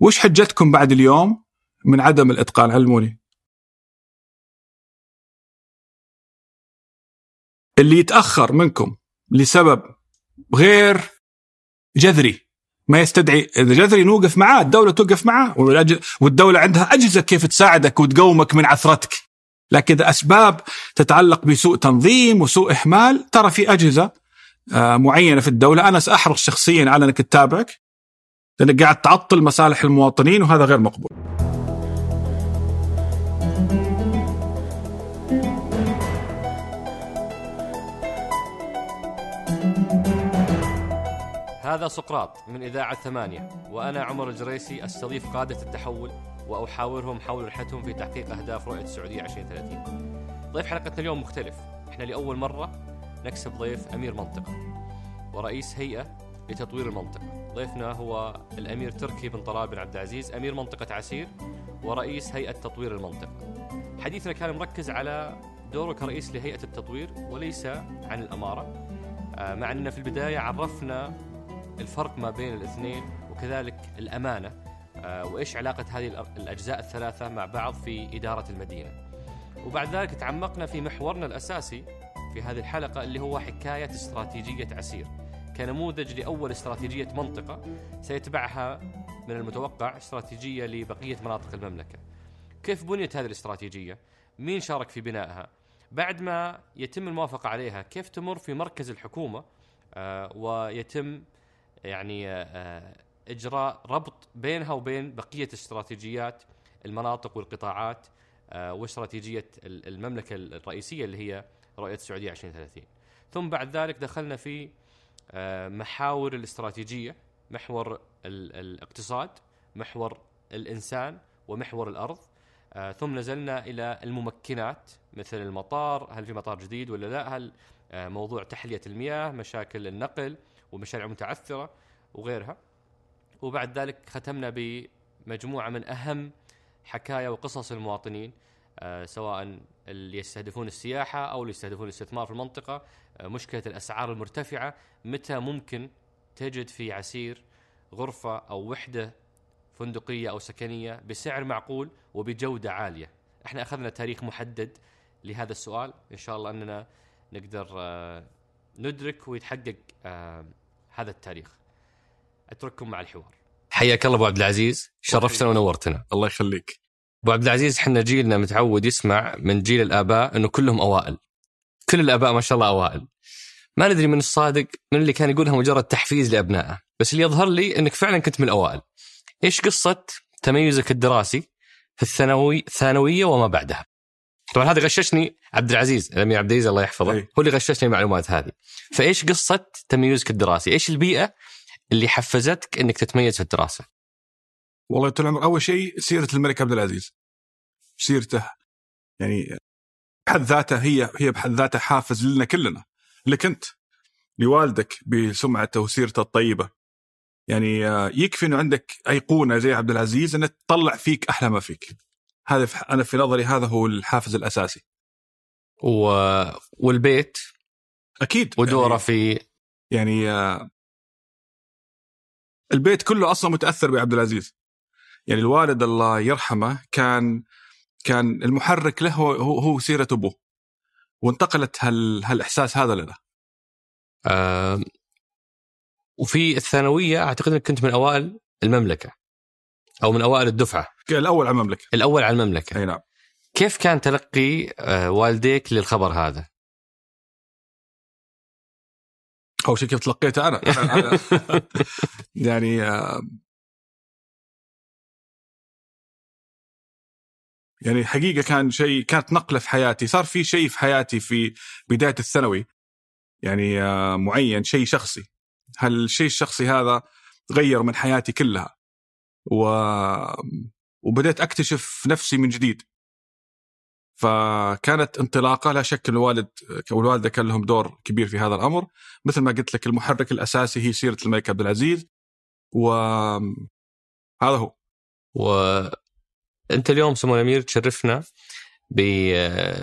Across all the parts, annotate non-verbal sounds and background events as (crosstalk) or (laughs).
وش حجتكم بعد اليوم من عدم الإتقان؟ علموني اللي يتأخر منكم لسبب غير جذري ما يستدعي إذا جذري نوقف معاه الدولة توقف معاه والدولة عندها أجهزة كيف تساعدك وتقومك من عثرتك. لكن إذا أسباب تتعلق بسوء تنظيم وسوء إهمال ترى في أجهزة آه، معينة في الدولة. أنا سأحرص شخصيا على إنك تتابعك. لأنك قاعد تعطل مصالح المواطنين وهذا غير مقبول. هذا سقراط من إذاعة ثمانية وأنا عمر الجريسي أستضيف قادة التحول وأحاورهم حول رحلتهم في تحقيق أهداف رؤية السعودية 2030 ضيف حلقتنا اليوم مختلف. إحنا لأول مرة نكسب ضيف أمير منطقة ورئيس هيئة لتطوير المنطقة. ضيفنا هو الأمير تركي بن طلال بن عبد العزيز أمير منطقة عسير ورئيس هيئة تطوير المنطقة. حديثنا كان مركز على دوره كرئيس لهيئة التطوير وليس عن الأمارة. آه، مع أننا في البداية عرفنا الفرق ما بين الاثنين وكذلك الأمانة. آه، وإيش علاقة هذه الأجزاء الثلاثة مع بعض في إدارة المدينة. وبعد ذلك تعمقنا في محورنا الأساسي في هذه الحلقة اللي هو حكاية استراتيجية عسير. كنموذج لأول استراتيجية منطقة سيتبعها من المتوقع استراتيجية لبقية مناطق المملكة كيف بنيت هذه الاستراتيجية؟ مين شارك في بنائها؟ بعد ما يتم الموافقة عليها كيف تمر في مركز الحكومة آه ويتم يعني آه إجراء ربط بينها وبين بقية استراتيجيات المناطق والقطاعات آه واستراتيجية المملكة الرئيسية اللي هي رؤية السعودية 2030 ثم بعد ذلك دخلنا في آه محاور الاستراتيجية محور الاقتصاد محور الإنسان ومحور الأرض. آه ثم نزلنا إلى الممكنات مثل المطار هل في مطار جديد ولا لا؟ هل آه موضوع تحلية المياه مشاكل النقل ومشاريع متعثرة وغيرها. وبعد ذلك ختمنا بمجموعة من أهم حكايا وقصص المواطنين آه سواء اللي يستهدفون السياحة أو اللي يستهدفون الاستثمار في المنطقة آه مشكلة الأسعار المرتفعة متى ممكن تجد في عسير غرفة أو وحدة فندقية أو سكنية بسعر معقول وبجودة عالية؟ إحنا أخذنا تاريخ محدد لهذا السؤال. إن شاء الله أننا نقدر آه ندرك ويتحقق آه هذا التاريخ. أترككم مع الحوار. حياك الله أبو عبد العزيز. شرفتنا ونورتنا. الله يخليك. أبو عبد العزيز إحنا جيلنا متعود يسمع من جيل الآباء إنه كلهم أوائل. كل الآباء ما شاء الله أوائل. ما ندري من الصادق من اللي كان يقولها مجرد تحفيز لأبنائه. بس اللي يظهر لي إنك فعلا كنت من الأوائل. إيش قصة تميزك الدراسي في الثانوي الثانوية وما بعدها؟ طبعا هذا غششني عبد العزيز الأمير عبد العزيز الله يحفظه هو اللي غششني المعلومات هذه. فإيش قصة تميزك الدراسي؟ إيش البيئة اللي حفزتك إنك تتميز في الدراسة؟ والله طول العمر أول شيء سيرة الملك عبد العزيز. سيرته. يعني بحد ذاتها هي هي بحد ذاتها حافز لنا كلنا. لك أنت لوالدك بسمعته وسيرته الطيبة. يعني يكفي إنه عندك أيقونة زي عبد العزيز انها تطلع فيك أحلى ما فيك. هذا أنا في نظري هذا هو الحافز الأساسي. و... والبيت؟ أكيد. ودوره يعني في؟ يعني البيت كله أصلا متأثر بعبد العزيز. يعني الوالد الله يرحمه كان كان المحرك له هو هو سيرة أبوه. وانتقلت هال هالإحساس هذا لنا. آه وفي الثانوية أعتقد إنك كنت من أوائل المملكة. أو من أوائل الدفعة. الأول على المملكة. الأول على المملكة. أي نعم. كيف كان تلقي آه والديك للخبر هذا؟ أول شيء كيف تلقيته أنا, أنا (laughs) يعني يعني حقيقة كان شيء كانت نقلة في حياتي. صار في شيء في حياتي في بداية الثانوي يعني معين شيء شخصي. هالشيء الشخصي هذا غير من حياتي كلها؟ و... وبدأت أكتشف نفسي من جديد. فكانت انطلاقة لا شك الوالد والوالدة كان لهم دور كبير في هذا الأمر. مثل ما قلت لك المحرك الأساسي هي سيرة الملك عبد العزيز. وهذا هو. وانت اليوم سمو الأمير تشرفنا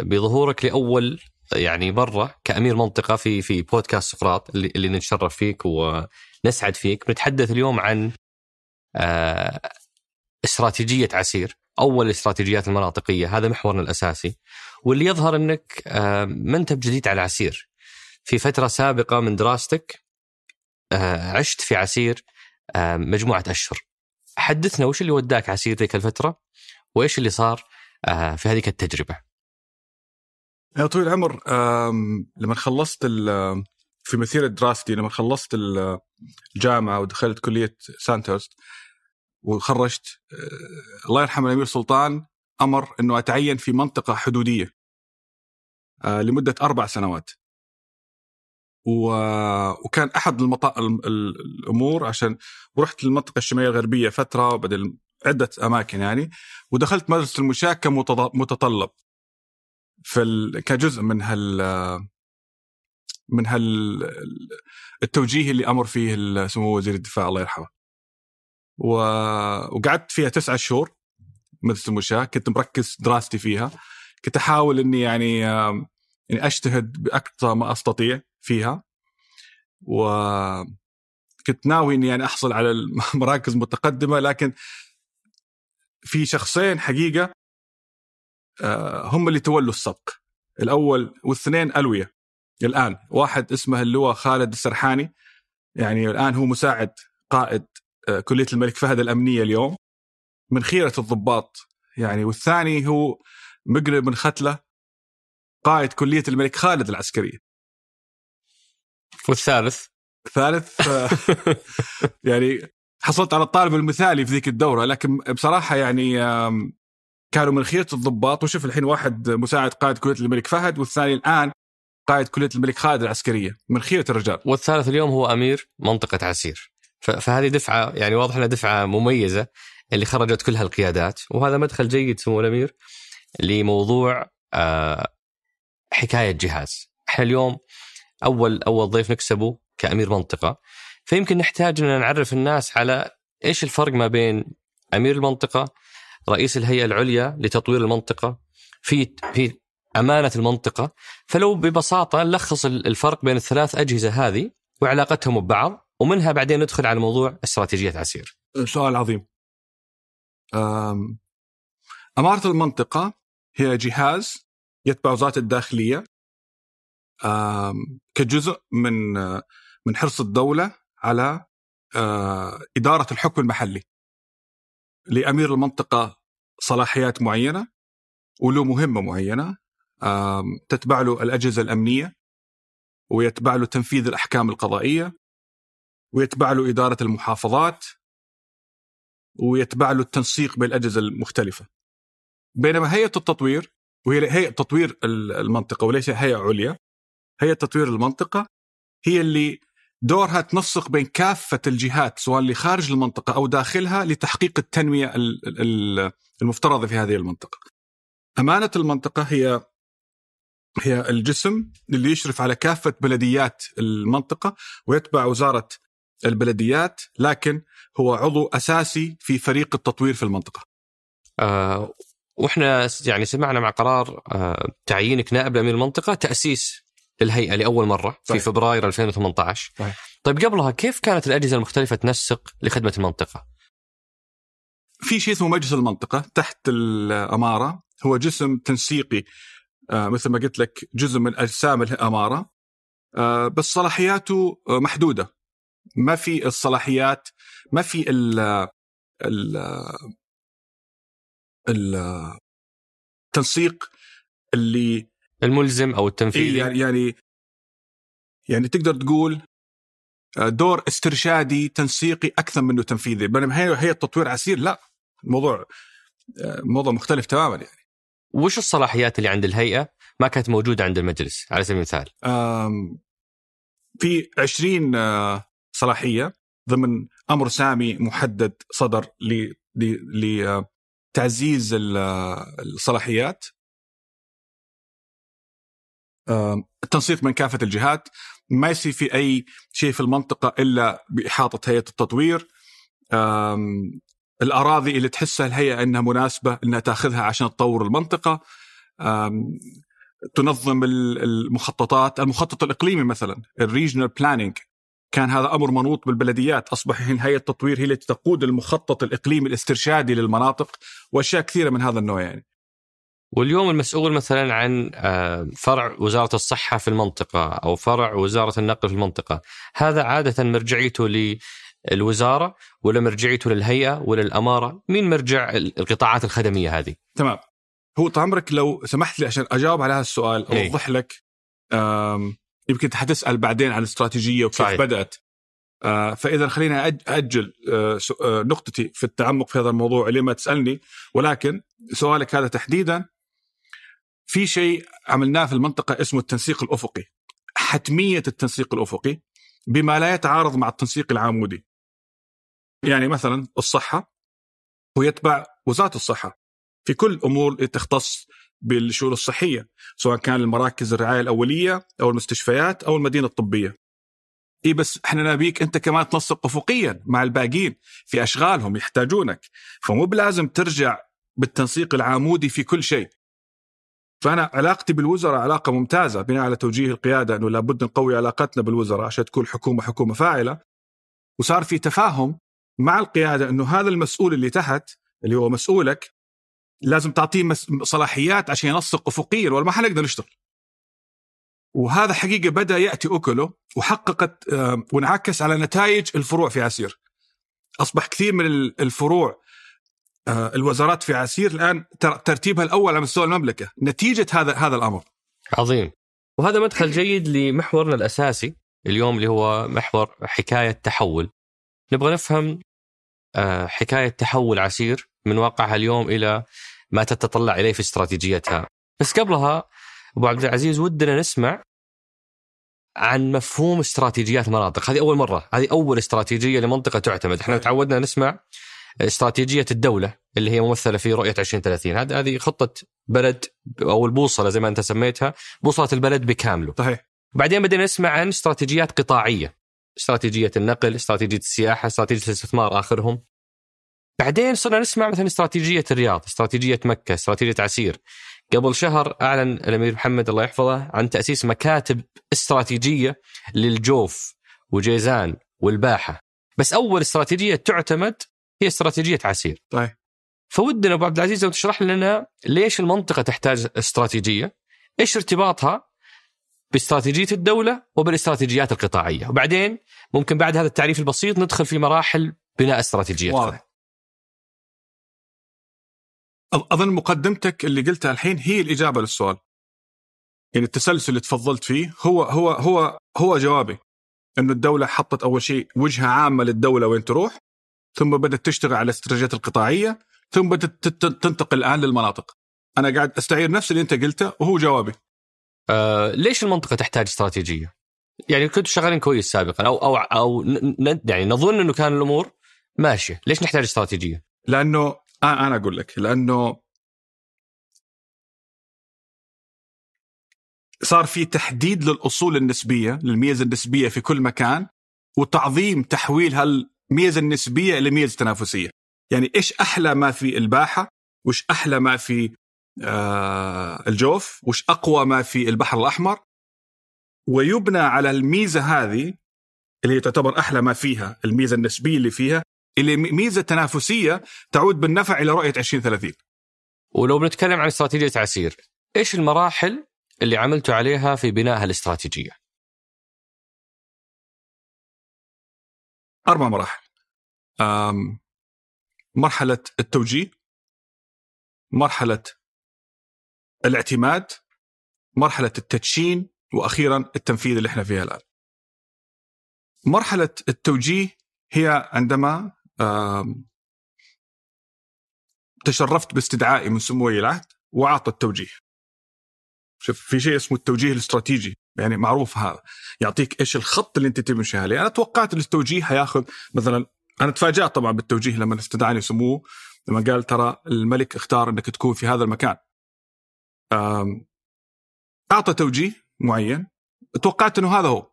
بظهورك لأول يعني مرة كأمير منطقة في في بودكاست سقراط اللي, اللي نتشرف فيك ونسعد فيك. بنتحدث اليوم عن استراتيجية عسير أول الاستراتيجيات المناطقية. هذا محورنا الأساسي. واللي يظهر أنك آه، ما انت بجديد على عسير. في فترة سابقة من دراستك آه، عشت في عسير آه، مجموعة أشهر. حدثنا وش اللي وداك عسير ذيك الفترة؟ وإيش اللي صار في هذيك التجربه يا طويل العمر لما خلصت في مسيره دراستي لما خلصت الجامعة ودخلت كلية سانتوست وخرجت آه، الله يرحمه الأمير سلطان أمر إنه أتعين في منطقة حدودية آه، لمدة أربع سنوات وكان أحد. الأمور عشان ورحت للمنطقة الشمالية الغربية فترة وبعدين عدة أماكن يعني ودخلت مدرسة المشاة كمتطلب في ال... كجزء من هال من هال التوجيه اللي أمر فيه سمو وزير الدفاع الله يرحمه. و... وقعدت فيها تسعة شهور مدرسة المشاة كنت مركز دراستي فيها. كنت أحاول إني يعني يعني أجتهد بأقصى ما أستطيع فيها. و كنت ناوي إني يعني أحصل على المراكز (laughs) متقدمة لكن في شخصين حقيقة آه، هم اللي تولوا السبق. الأول والاثنين ألوية. الآن واحد اسمه اللواء خالد السرحاني يعني الآن هو مساعد قائد آه، كلية الملك فهد الأمنية اليوم من خيرة الضباط. يعني والثاني هو مقرب بن ختله قائد كلية الملك خالد العسكريه والثالث؟ الثالث آه، (laughs) يعني حصلت على الطالب المثالي في ذيك الدورة لكن بصراحة يعني كانوا من خيرة الضباط. وشوف الحين واحد مساعد قائد كلية الملك فهد والثاني الآن قائد كلية الملك خالد العسكرية. من خيرة الرجال. والثالث اليوم هو أمير منطقة عسير. فهذه دفعة يعني واضح إنها دفعة مميزة اللي خرجت كل هالقيادات. وهذا مدخل جيد سمو الأمير لموضوع آه، حكاية جهاز. إحنا اليوم اول أول ضيف نكسبه كأمير منطقة. فيمكن نحتاج أن نعرف الناس على إيش الفرق ما بين أمير المنطقة رئيس الهيئة العليا لتطوير المنطقة في في أمانة المنطقة فلو ببساطة نلخص الفرق بين الثلاث أجهزة هذه وعلاقتهم ببعض ومنها بعدين ندخل على موضوع استراتيجية عسير. سؤال عظيم. إمارة المنطقة هي جهاز يتبع وزاره الداخلية كجزء من من حرص الدولة على إدارة الحكم المحلي. لأمير المنطقة صلاحيات معينة وله مهمة معينة تتبع له الأجهزة الأمنية ويتبع له تنفيذ الأحكام القضائية ويتبع له إدارة المحافظات ويتبع له التنسيق بين الأجهزة المختلفة بينما هيئة التطوير وهي هيئة تطوير المنطقة وليس هيئة عليا هيئة تطوير المنطقة هي اللي دورها تنسق بين كافة الجهات سواء اللي خارج المنطقة أو داخلها لتحقيق التنمية المفترضة في هذه المنطقة. أمانة المنطقة هي هي الجسم اللي يشرف على كافة بلديات المنطقة ويتبع وزارة البلديات لكن هو عضو أساسي في فريق التطوير في المنطقة. آه وإحنا يعني سمعنا مع قرار آه تعيينك نائب لأمير المنطقة تأسيس للهيئة لأول مرة صحيح. في فبراير 2018 صحيح. طيب قبلها كيف كانت الأجهزة المختلفة تنسق لخدمة المنطقة؟ في شيء اسمه مجلس المنطقة تحت الأمارة هو جسم تنسيقي آه مثل ما قلت لك جزء من أجسام الأمارة آه بس صلاحياته محدودة ما في الصلاحيات ما في ال ال التنسيق اللي الملزم أو التنفيذي. يعني يعني يعني تقدر تقول آه، دور استرشادي تنسيقي أكثر منه تنفيذي. بينما هي هي التطوير عسير. لا الموضوع آه، موضوع مختلف تماما يعني. وش الصلاحيات اللي عند الهيئة ما كانت موجودة عند المجلس؟ على سبيل المثال؟ في 20 آه، صلاحية ضمن أمر سامي محدد صدر لتعزيز الصلاحيات. التنسيق من كافة الجهات. ما يصير في أي شيء في المنطقة إلا بإحاطة هيئة التطوير. الأراضي اللي تحسها الهيئة إنها مناسبة إنها تأخذها عشان تطور المنطقة. تنظم المخططات. المخطط الإقليمي مثلا ال regional planning كان هذا أمر منوط بالبلديات. أصبح الحين هيئة التطوير هي التي تقود المخطط الإقليمي الاسترشادي للمناطق وأشياء كثيرة من هذا النوع يعني. واليوم المسؤول مثلا عن آه، فرع وزارة الصحة في المنطقة أو فرع وزارة النقل في المنطقة. هذا عادة مرجعيته للوزارة ولا مرجعيته للهيئة ولا الأمارة؟ مين مرجع القطاعات الخدمية هذه؟ تمام. هو طال عمرك لو سمحت لي عشان أجاوب على هذا السؤال إيه. أوضح لك يمكن حتسأل بعدين عن الاستراتيجية وكيف صحيح. بدأت. آه، فإذا خلينا أجل آه، نقطتي في التعمق في هذا الموضوع لما تسألني ولكن سؤالك هذا تحديدا في شيء عملناه في المنطقة اسمه التنسيق الأفقي حتمية التنسيق الأفقي بما لا يتعارض مع التنسيق العمودي يعني مثلا الصحة هو يتبع وزارة الصحة في كل أمور تختص بالشؤون الصحية سواء كان المراكز الرعاية الأولية أو المستشفيات أو المدينة الطبية. اي بس إحنا نبيك أنت كمان تنسق افقيا مع الباقيين في أشغالهم يحتاجونك فمو بلازم ترجع بالتنسيق العمودي في كل شيء. فأنا علاقتي بالوزراء علاقة ممتازة بناء على توجيه القيادة إنه لابد نقوي علاقتنا بالوزراء عشان تكون الحكومة حكومة فاعلة. وصار في تفاهم مع القيادة إنه هذا المسؤول اللي تحت اللي هو مسؤولك لازم تعطيه صلاحيات عشان ينسق افقيا ولا ما حنقدر نشتغل. وهذا حقيقة بدأ يأتي أكله وحققت آه، وانعكس على نتائج الفروع في عسير. أصبح كثير من ال- الفروع الوزارات في عسير الآن تر- ترتيبها الأول على مستوى المملكة. نتيجة هذا هذا الأمر. عظيم. وهذا مدخل جيد لمحورنا الأساسي اليوم اللي هو محور حكاية تحول. نبغى نفهم آه، حكاية تحول عسير من واقعها اليوم إلى ما تتطلع إليه في استراتيجيتها. بس قبلها أبو عبد العزيز ودنا نسمع عن مفهوم استراتيجيات مناطق. هذه أول مرة. هذه أول استراتيجية لمنطقة تعتمد. إحنا تعودنا نسمع استراتيجية الدولة اللي هي ممثلة في رؤية 2030 هذه هذه خطة بلد أو البوصلة زي ما أنت سميتها بوصلة البلد بكامله. صحيح. بعدين بدينا نسمع عن استراتيجيات قطاعية. استراتيجية النقل استراتيجية السياحة استراتيجية الاستثمار آخرهم. بعدين صرنا نسمع مثلا استراتيجية الرياض استراتيجية مكة استراتيجية عسير. قبل شهر أعلن الأمير محمد الله يحفظه عن تأسيس مكاتب استراتيجية للجوف وجيزان والباحة. بس أول استراتيجية تعتمد هي استراتيجية عسير صحيح فودنا أبو عبد العزيز لو تشرح لنا ليش المنطقة تحتاج استراتيجية؟ إيش ارتباطها باستراتيجية الدولة وبالاستراتيجيات القطاعية، وبعدين ممكن بعد هذا التعريف البسيط ندخل في مراحل بناء استراتيجيه. واضح. أظن مقدمتك اللي قلتها الحين هي الإجابة للسؤال. يعني التسلسل اللي تفضلت فيه هو هو هو هو جوابي إنه الدولة حطت أول شيء وجهة عامة للدولة وين تروح ثم بدأت تشتغل على الاستراتيجيات القطاعية ثم بدأت تنتقل الآن للمناطق. أنا قاعد أستعير نفس اللي أنت قلته وهو جوابي. آه ليش المنطقة تحتاج استراتيجية؟ يعني كنتوا شغالين كويس سابقا أو أو أو يعني نظن إنه كان الأمور ماشية، ليش نحتاج استراتيجية؟ لأنه آه أنا أقول لك لأنه صار في تحديد للأصول النسبية للميزة النسبية في كل مكان وتعظيم تحويل هالميزه النسبية إلى ميزه تنافسيه يعني إيش أحلى ما في الباحة وش أحلى ما في آه الجوف وش أقوى ما في البحر الأحمر. ويبنى على الميزة هذه اللي هي تعتبر أحلى ما فيها الميزة النسبية اللي فيها اللي ميزة تنافسية تعود بالنفع إلى رؤية 2030 ولو بنتكلم عن استراتيجية عسير، إيش المراحل اللي عملتوا عليها في بناء هالإستراتيجية؟ أربع مراحل. مرحلة التوجيه مرحلة الاعتماد مرحلة التدشين وأخيرا التنفيذ اللي إحنا فيها الآن. مرحلة التوجيه هي عندما تشرفت باستدعائي من سمو ولي العهد وأعطى التوجيه. شوف في شيء اسمه التوجيه الاستراتيجي. يعني معروف هذا. يعطيك إيش الخط اللي أنت تمشي عليه. أنا توقعت التوجيه حياخذ مثلا أنا تفاجأت طبعا بالتوجيه لما استدعاني سموه لما قال ترى الملك اختار إنك تكون في هذا المكان. أعطى توجيه معين. توقعت إنه هذا هو.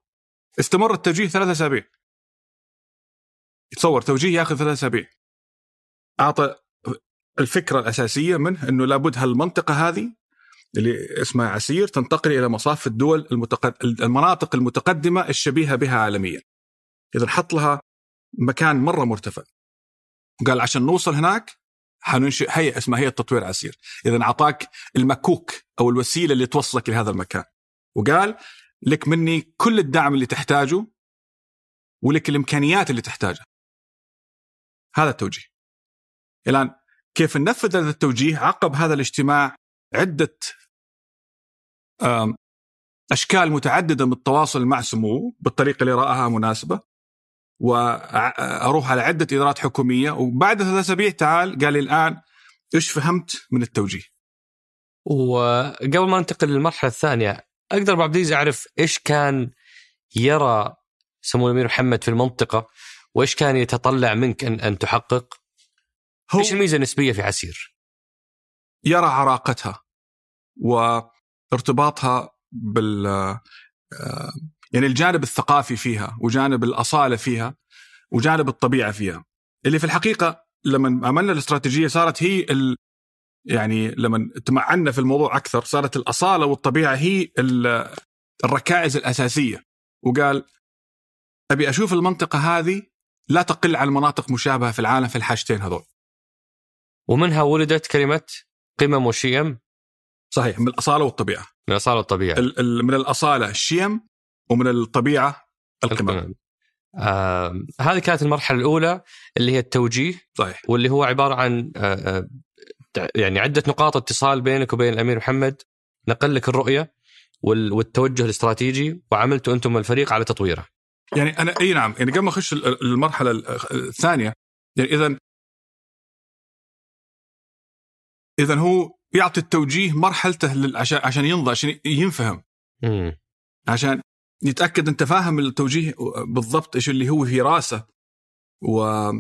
استمر التوجيه ثلاثة أسابيع. يتصور توجيه ياخذ ثلاثة أسابيع. أعطى الفكرة الأساسية منه إنه لابد هالمنطقة هذه اللي اسمها عسير تنتقل إلى مصاف الدول المتقد... المناطق المتقدمة الشبيهة بها عالميا. إذا حط لها مكان مرة مرتفع. قال عشان نوصل هناك حننشئ هيئه اسمها هيئه تطوير عسير. إذا أعطاك المكوك أو الوسيلة اللي توصلك لهذا المكان. وقال لك مني كل الدعم اللي تحتاجه ولك الإمكانيات اللي تحتاجها. هذا التوجيه. الآن كيف ننفذ هذا التوجيه؟ عقب هذا الاجتماع عدة أشكال متعددة من التواصل مع سموه بالطريقة اللي رآها مناسبة وأروح على عدة إدارات حكومية وبعد ثلاث أسابيع تعال قال لي الآن إيش فهمت من التوجيه؟ وقبل ما ننتقل للمرحلة الثانية أقدر بعد أعرف إيش كان يرى سمو الأمير محمد في المنطقة وإيش كان يتطلع منك ان أن تحقق؟ هو إيش الميزة النسبية في عسير؟ يرى عراقتها وارتباطها بال يعني الجانب الثقافي فيها وجانب الأصالة فيها وجانب الطبيعة فيها. اللي في الحقيقة لما عملنا الاستراتيجية صارت هي ال يعني لما تمعنا في الموضوع أكثر صارت الأصالة والطبيعة هي الركائز الأساسية. وقال أبي أشوف المنطقة هذه لا تقل عن مناطق مشابهة في العالم في الحاجتين هذول. ومنها ولدت كلمة قمم وشيم. صحيح من الأصالة والطبيعة. من الأصالة والطبيعة. من الأصالة الشيم ومن الطبيعة القمم آه هذه كانت المرحلة الأولى اللي هي التوجيه صحيح. واللي هو عبارة عن آه, آه، يعني عدة نقاط اتصال بينك وبين الأمير محمد. نقل لك الرؤية والتوجه الاستراتيجي وعملتوا أنتم الفريق على تطويره. يعني أنا إي نعم يعني قبل ما أخش المرحلة الثانية يعني اذا اذا هو يعطي التوجيه مرحلته عشان عشان ينضى عشان ينفهم. مم. عشان يتأكد أنت فاهم التوجيه بالضبط إيش اللي هو في رأسه و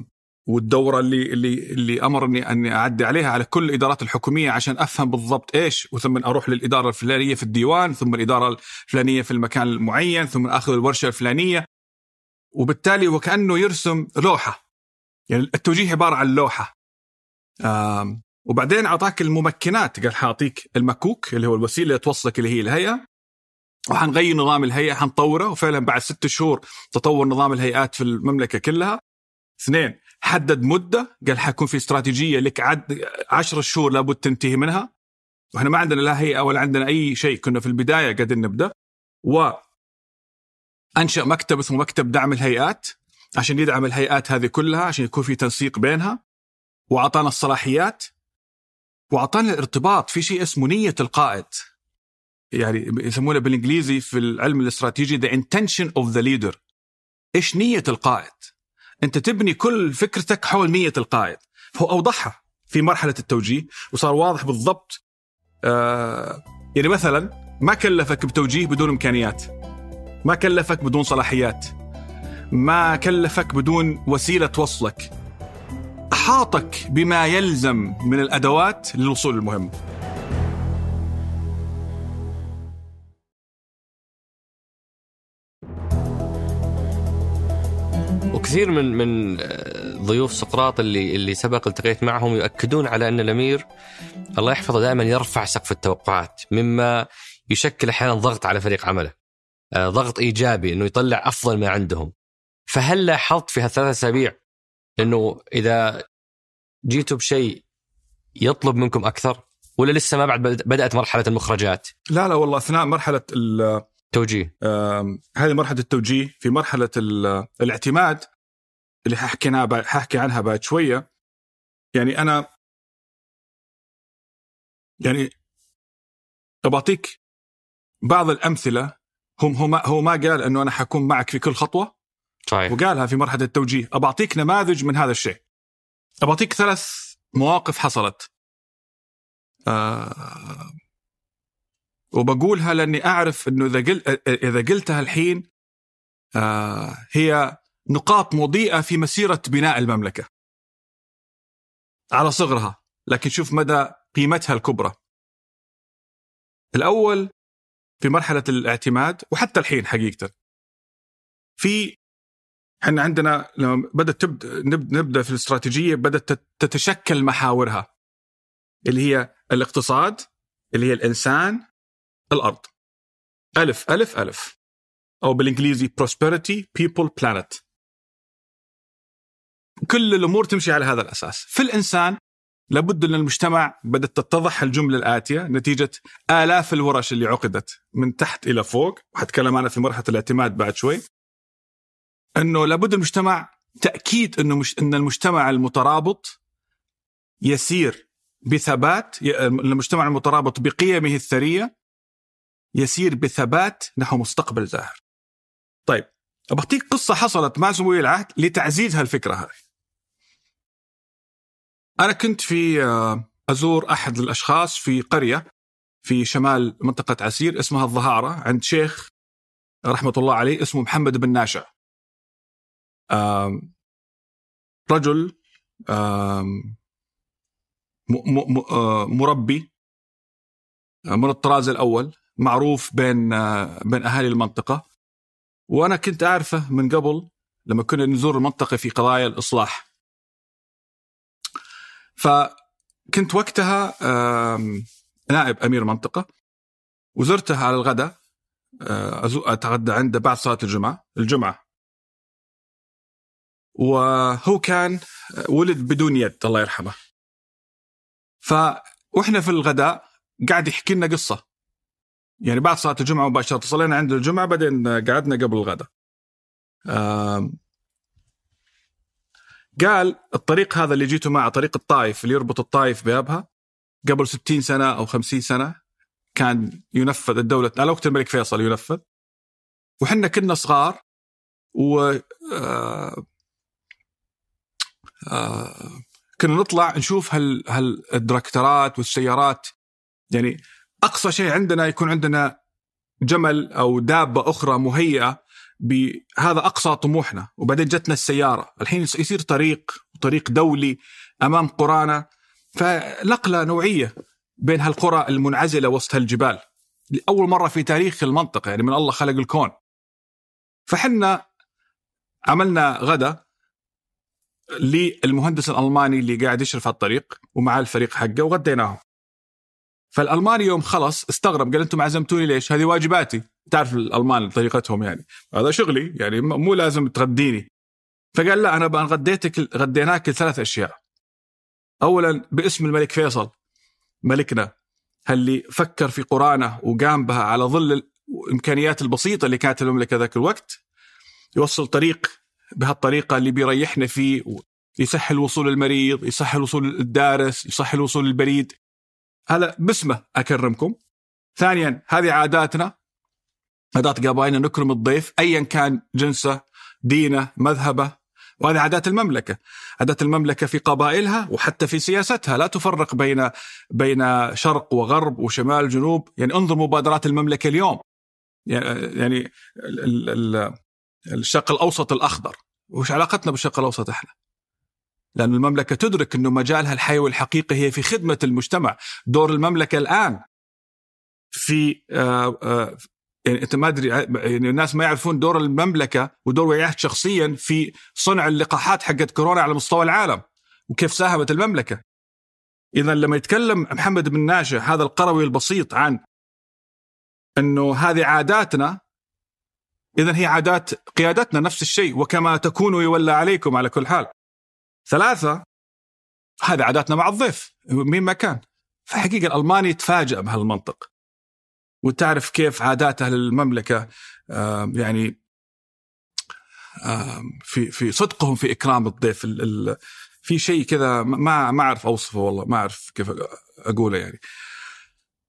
والدورة اللي اللي اللي امرني اني أعدي عليها على كل الإدارات الحكومية عشان أفهم بالضبط إيش وثم أروح للإدارة الفلانية في الديوان ثم الإدارة الفلانية في المكان المعين ثم أخذ الورشة الفلانية وبالتالي وكأنه يرسم لوحة يعني التوجيه عبارة عن لوحة وبعدين أعطاك الممكنات قال حاعطيك المكوك اللي هو الوسيلة اللي توصلك اللي هي الهيئة وحنغير نظام الهيئة حنطوره وفعلا بعد ست شهور تطور نظام الهيئات في المملكة كلها. اثنين حدد مدة قال حيكون في استراتيجية لك عد 10 شهور لابد تنتهي منها. وإحنا ما عندنا لا هيئة ولا عندنا أي شيء كنا في البداية قاعدين نبدأ. و أنشأ مكتب اسمه مكتب دعم الهيئات عشان يدعم الهيئات هذه كلها عشان يكون في تنسيق بينها. وأعطانا الصلاحيات واعطانا الارتباط في شيء اسمه نية القائد. يعني يسمونه بالإنجليزي في العلم الاستراتيجي the intention of the leader. إيش نية القائد؟ أنت تبني كل فكرتك حول نية القائد. فهو أوضحها في مرحلة التوجيه وصار واضح بالضبط. آه يعني مثلا ما كلفك بتوجيه بدون إمكانيات. ما كلفك بدون صلاحيات. ما كلفك بدون وسيلة توصلك أحاطك بما يلزم من الأدوات للوصول للمهمه وكثير من من آه، ضيوف سقراط اللي اللي سبق التقيت معهم يؤكدون على أن الأمير الله يحفظه دائما يرفع سقف التوقعات مما يشكل أحيانا ضغط على فريق عمله. آه، ضغط إيجابي إنه يطلع أفضل ما عندهم. فهل لاحظت في هالثلاث أسابيع إنه إذا جيتوا بشيء يطلب منكم أكثر؟ ولا لسه ما بعد بدأت مرحلة المخرجات؟ لا لا والله أثناء مرحلة التوجيه هذه مرحلة التوجيه في مرحلة الاعتماد اللي ححكي ححكي عنها بعد شوية. يعني أنا يعني بعطيك بعض الأمثلة هم هو ما, هو ما قال إنه أنا حكون معك في كل خطوة؟ صحيح وقالها في مرحلة التوجيه أبعطيك نماذج من هذا الشيء أبعطيك ثلاث مواقف حصلت آه وبقولها لأني أعرف إنه إذا قلت إذا قلتها الحين آه هي نقاط مضيئة في مسيرة بناء المملكة. على صغرها، لكن شوف مدى قيمتها الكبرى. الأول في مرحلة الاعتماد وحتى الحين حقيقة. في إحنا عندنا لما بدأت تبدا نبدأ في الاستراتيجية بدأت تتشكل محاورها اللي هي الاقتصاد اللي هي الإنسان الأرض. ألف ألف ألف. أو بالإنجليزي prosperity people planet. كل الأمور تمشي على هذا الأساس. في الإنسان لابد أن المجتمع بدأت تتضح الجملة الآتية نتيجة آلاف الورش اللي عقدت من تحت إلى فوق. وحتكلم أنا في مرحلة الاعتماد بعد شوي. أنه لابد المجتمع تأكيد أنه مش أن المجتمع المترابط يسير بثبات المجتمع المترابط بقيمه الثرية يسير بثبات نحو مستقبل زاهر. طيب بعطيك قصة حصلت مع زمويل العهد لتعزيز هالفكره هذه. أنا كنت في آه، أزور أحد الأشخاص في قرية في شمال منطقة عسير اسمها الظهارة عند شيخ رحمة الله عليه اسمه محمد بن ناشع. رجل مربي من الطراز الأول معروف بين بين أهالي المنطقة. وأنا كنت أعرفه من قبل لما كنا نزور المنطقة في قضايا الإصلاح. فكنت وقتها نائب أمير منطقه وزرته على الغداء أتغدى عنده بعد صلاة الجمعة الجمعة. وهو كان ولد بدون يد الله يرحمه. ف وإحنا في الغداء قاعد يحكي لنا قصة. يعني بعد صلاة الجمعة مباشرة صلينا عند الجمعة بعدين قعدنا قبل الغداء. قال الطريق هذا اللي جيتوا معه طريق الطائف اللي يربط الطائف بأبها قبل 60 سنة أو 50 سنة كان ينفذ الدولة على وقت الملك فيصل ينفذ. وحنا كنا صغار و آه كنا نطلع نشوف هال هالدراكترات والسيارات. يعني أقصى شيء عندنا يكون عندنا جمل أو دابة أخرى مهيئة بهذا أقصى طموحنا. وبعدين جتنا السيارة. الحين يصير طريق طريق دولي أمام قرانا. فنقلة نوعية بين هالقرى المنعزلة وسط هالجبال. لأول مرة في تاريخ المنطقة يعني من الله خلق الكون. فحنا عملنا غدا. للمهندس الألماني اللي قاعد يشرف على الطريق ومع الفريق حقه وغديناهم. فالالماني يوم خلص استغرب قال أنتم عزمتوني ليش؟ هذه واجباتي. تعرف الألمان طريقتهم يعني. هذا شغلي يعني مو لازم تغديني. فقال لا أنا غديتك غديناك ثلاث أشياء. اولا باسم الملك فيصل ملكنا اللي فكر في قرانه وقام بها على ظل الإمكانيات البسيطة اللي كانت المملكه ذاك الوقت يوصل طريق بهالطريقة اللي بيريحنا فيه يسهل وصول المريض يسهل وصول الدارس يسهل وصول البريد هذا باسمه أكرمكم. ثانيا هذه عاداتنا. عادات قبائلنا نكرم الضيف ايا كان جنسه دينه مذهبه. وهذه عادات المملكة. عادات المملكة في قبائلها وحتى في سياستها. لا تفرق بين بين شرق وغرب وشمال وجنوب يعني انظر مبادرات المملكة اليوم. يعني الشرق الأوسط الأخضر. وش علاقتنا بالشرق الأوسط إحنا؟ لأن المملكة تدرك أنه مجالها الحيوي الحقيقي هي في خدمة المجتمع. دور المملكة الآن في آه، آه، يعني أنت ما أدري يعني الناس ما يعرفون دور المملكة ودور ولايات شخصيا في صنع اللقاحات حقت كورونا على مستوى العالم. وكيف ساهمت المملكة. اذا لما يتكلم محمد بن ناشئ هذا القروي البسيط عن إنه هذه عاداتنا اذا هي عادات قيادتنا نفس الشيء وكما تكونوا يولى عليكم على كل حال. ثلاثة هذه عاداتنا مع الضيف مين ما كان. فحقيقة الألماني تفاجأ بهالمنطق. وتعرف كيف عادات أهل المملكة يعني في في صدقهم في إكرام الضيف في شيء كذا ما ما أعرف أوصفه والله ما أعرف كيف أقوله يعني.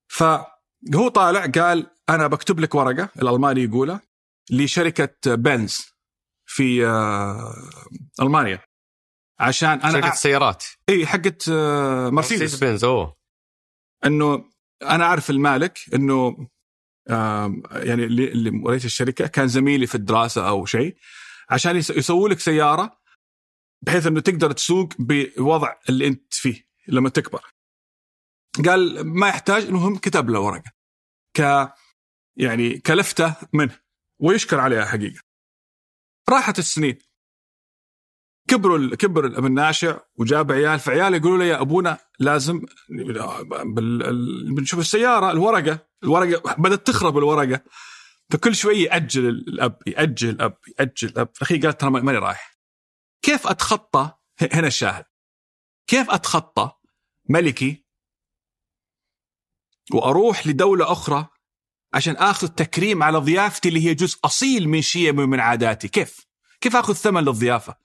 فهو طالع قال أنا بكتب لك ورقة الألماني يقوله لشركة بنز في آه، ألمانيا. عشان أنا شركة السيارات إي حقت آه، مرسيدس. مرسيدس بنز أوه. إنه أنا أعرف المالك إنه يعني اللي رئيس الشركة كان زميلي في الدراسة أو شيء عشان يسووا لك سيارة بحيث إنه تقدر تسوق بوضع اللي أنت فيه لما تكبر. قال ما يحتاج المهم كتب له ورقة ك يعني كلفته منه. ويشكر عليها حقيقة. راحت السنين. كبروا كبر الأب الناشع وجاب عيال فعيال يقولوا له يا أبونا لازم بنشوف السيارة الورقة الورقة بدأت تخرب الورقة. فكل شوي يأجل الأب يأجل الأب يأجل الأب. أخي قال ترى ماني رايح. كيف أتخطى؟ هنا الشاهد. كيف أتخطى ملكي وأروح لدولة أخرى عشان آخذ تكريم على ضيافتي اللي هي جزء أصيل من شيمي ومن عاداتي. كيف؟ كيف آخذ ثمن للضيافة؟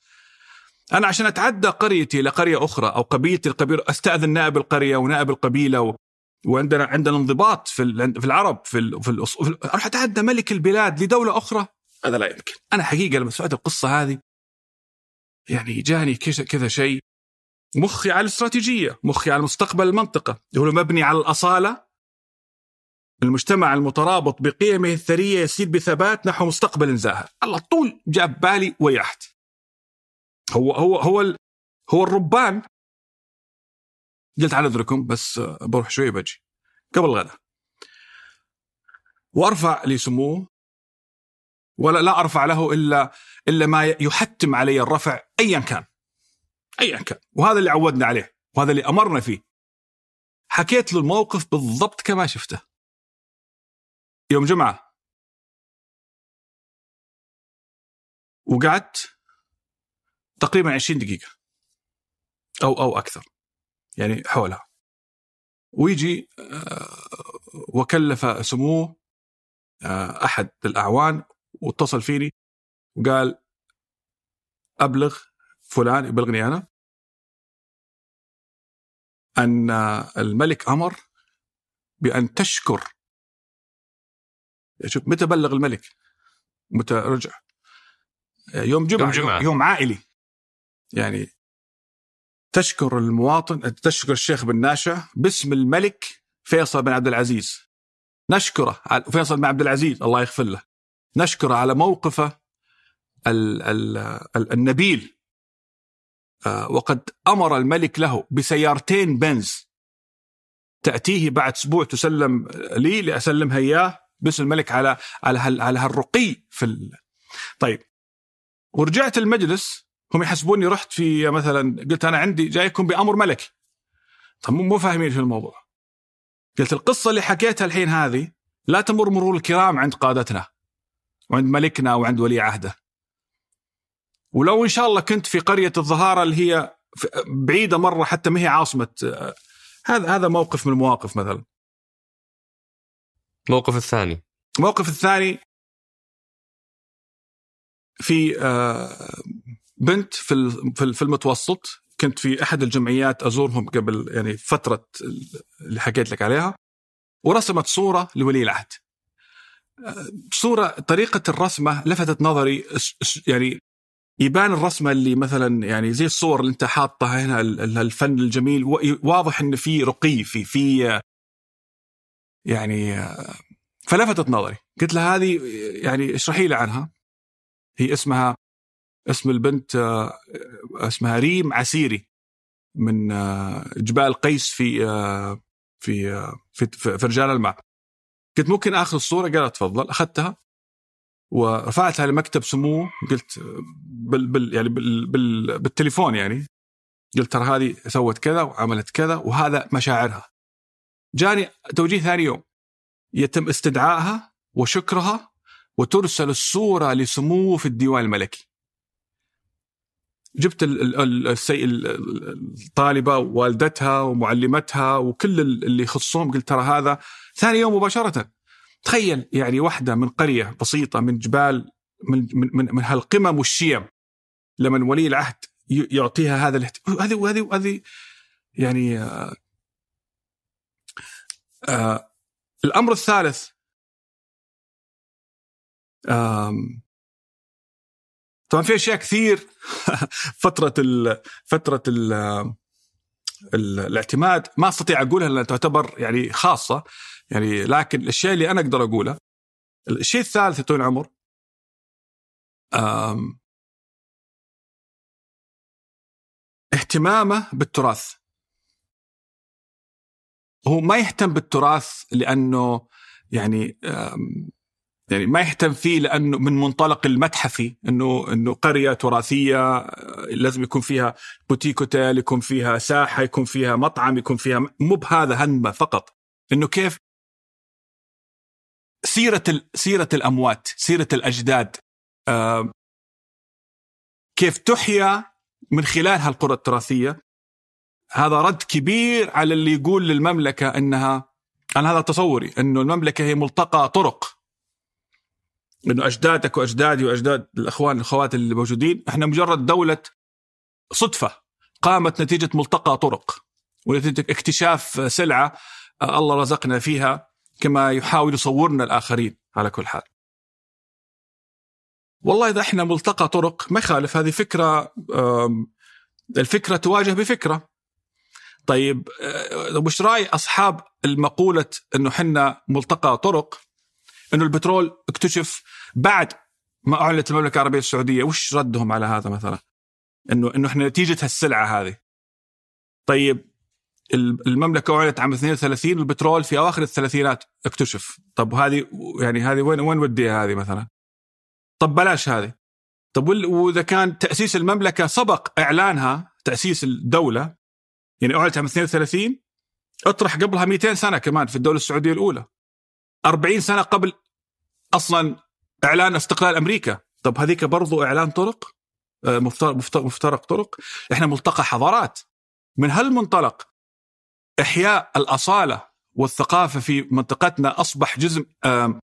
أنا عشان أتعدى قريتي لقريه أخرى أو قبيلتي القبيلة أستأذن نائب القرية ونائب القبيلة و... وعندنا عندنا انضباط في ال... في العرب في ال... في, الأص... في أروح أتعدى ملك البلاد لدولة أخرى؟ هذا لا يمكن. أنا حقيقة لما سمعت القصة هذه يعني جاني كذا شيء. مخي على الاستراتيجية مخي على مستقبل المنطقة هو مبني على الأصالة المجتمع المترابط بقيمه الثرية يسير بثبات نحو مستقبل زاهر على طول جاب بالي ويحت. هو هو هو هو الربان. قلت على اذنكم بس بروح شوي بجي. قبل الغداء وأرفع لسموه ولا لا أرفع له إلا إلا ما يحتم علي الرفع ايا كان. ايا كان. وهذا اللي عودنا عليه وهذا اللي أمرنا فيه. حكيت له الموقف بالضبط كما شفته. يوم جمعة. وقعدت تقريبا 20 دقيقة. أو أو أكثر. يعني حولها. ويجي آه، وكلف سموه آه، أحد الأعوان واتصل فيني وقال أبلغ فلان يبلغني أنا أن الملك أمر بأن تشكر شوف متى بلغ الملك؟ متى رجع؟ يوم جمعة, يوم, جمعة. يوم عائلي. يعني تشكر المواطن تشكر الشيخ بن ناشع باسم الملك فيصل بن عبد العزيز. نشكره فيصل بن عبد العزيز الله يغفر له. نشكره على موقفه ال ال ال النبيل. آه، وقد أمر الملك له بسيارتين بنز. تأتيه بعد أسبوع تسلم لي لأسلمها إياه. باسم الملك على على هال على هالرقي في ال... طيب ورجعت المجلس هم يحسبوني رحت في مثلا قلت أنا عندي جايكم بأمر ملك طب مو فاهمين في الموضوع. قلت القصة اللي حكيتها الحين هذه لا تمر مرور الكرام عند قادتنا وعند ملكنا وعند ولي عهده. ولو إن شاء الله كنت في قرية الظهارة اللي هي بعيدة مرة حتى ما هي عاصمة هذا هذا موقف من المواقف مثلا. الموقف الثاني. الموقف الثاني في آه، بنت في في المتوسط. كنت في أحد الجمعيات أزورهم قبل يعني فترة اللي حكيت لك عليها. ورسمت صورة لولي العهد. آه، صورة طريقة الرسمة لفتت نظري يعني يبان الرسمة اللي مثلا يعني زي الصور اللي أنت حاطها هنا الفن الجميل واضح إن في رقي في في يعني فلفتت نظري. قلت لها هذه يعني اشرحي لي عنها. هي اسمها اسم البنت اسمها ريم عسيري من جبال قيس في في في, في رجال الماء. قلت ممكن اخذ الصورة؟ قالت تفضل. أخذتها ورفعتها لمكتب سموه قلت بال, بال يعني بال بال بالتليفون يعني. قلت ترى هذه سوت كذا وعملت كذا وهذا مشاعرها. جاني توجيه ثاني يوم. يتم استدعائها وشكرها وترسل الصورة لسموه في الديوان الملكي. جبت الطالبة ووالدتها ومعلمتها وكل اللي يخصهم قلت ترى هذا ثاني يوم مباشرة. تخيل يعني واحدة من قرية بسيطة من جبال من من من هالقمم والشيم. لما ولي العهد يعطيها هذا الاهتمام هذه وهذه وهذه يعني آه الأمر الثالث طبعا في أشياء كثير (laughs) فترة ال فترة ال الاعتماد ما أستطيع أقولها لأنها تعتبر يعني خاصة يعني لكن الاشياء اللي أنا أقدر اقولها الشيء الثالث يا طويل العمر اهتمامه بالتراث. هو ما يهتم بالتراث لأنه يعني يعني ما يهتم فيه لأنه من منطلق المتحفي إنه إنه قرية تراثية آه، لازم يكون فيها بوتيك أوتيل يكون فيها ساحة يكون فيها مطعم يكون فيها مو بهذا همه فقط. إنه كيف؟ سيرة سيرة الأموات سيرة الأجداد كيف تحيا من خلال هالقرى التراثية. هذا رد كبير على اللي يقول للمملكة إنها أنا هذا تصوري إنه المملكة هي ملتقى طرق إنه أجدادك وأجدادي وأجداد الأخوان الأخوات اللي موجودين إحنا مجرد دولة صدفة قامت نتيجة ملتقى طرق ونتيجة اكتشاف سلعة الله رزقنا فيها كما يحاول يصورنا الآخرين على كل حال. والله إذا إحنا ملتقى طرق ما يخالف هذه فكرة الفكرة تواجه بفكرة. طيب وش راي أصحاب المقولة إنه حنا ملتقى طرق إنه البترول اكتشف بعد ما أعلنت المملكة العربية السعودية وش ردهم على هذا مثلا؟ إنه إنه إحنا نتيجة هالسلعة هذه. طيب المملكة أعلنت عام 32 البترول في أواخر الثلاثينات اكتشف، طب هذه يعني هذه وين وين وديها هذه مثلا؟ طب بلاش هذه. طب وإذا كان تأسيس المملكة سبق إعلانها تأسيس الدولة يعني أعلنت عام 32 اطرح قبلها 200 سنة كمان في الدولة السعودية الأولى. 40 سنة قبل أصلا إعلان استقلال أمريكا. طب هذيك برضو إعلان طرق؟ مفترق طرق. إحنا ملتقى حضارات. من هالمنطلق إحياء الأصالة والثقافة في منطقتنا أصبح جزء آم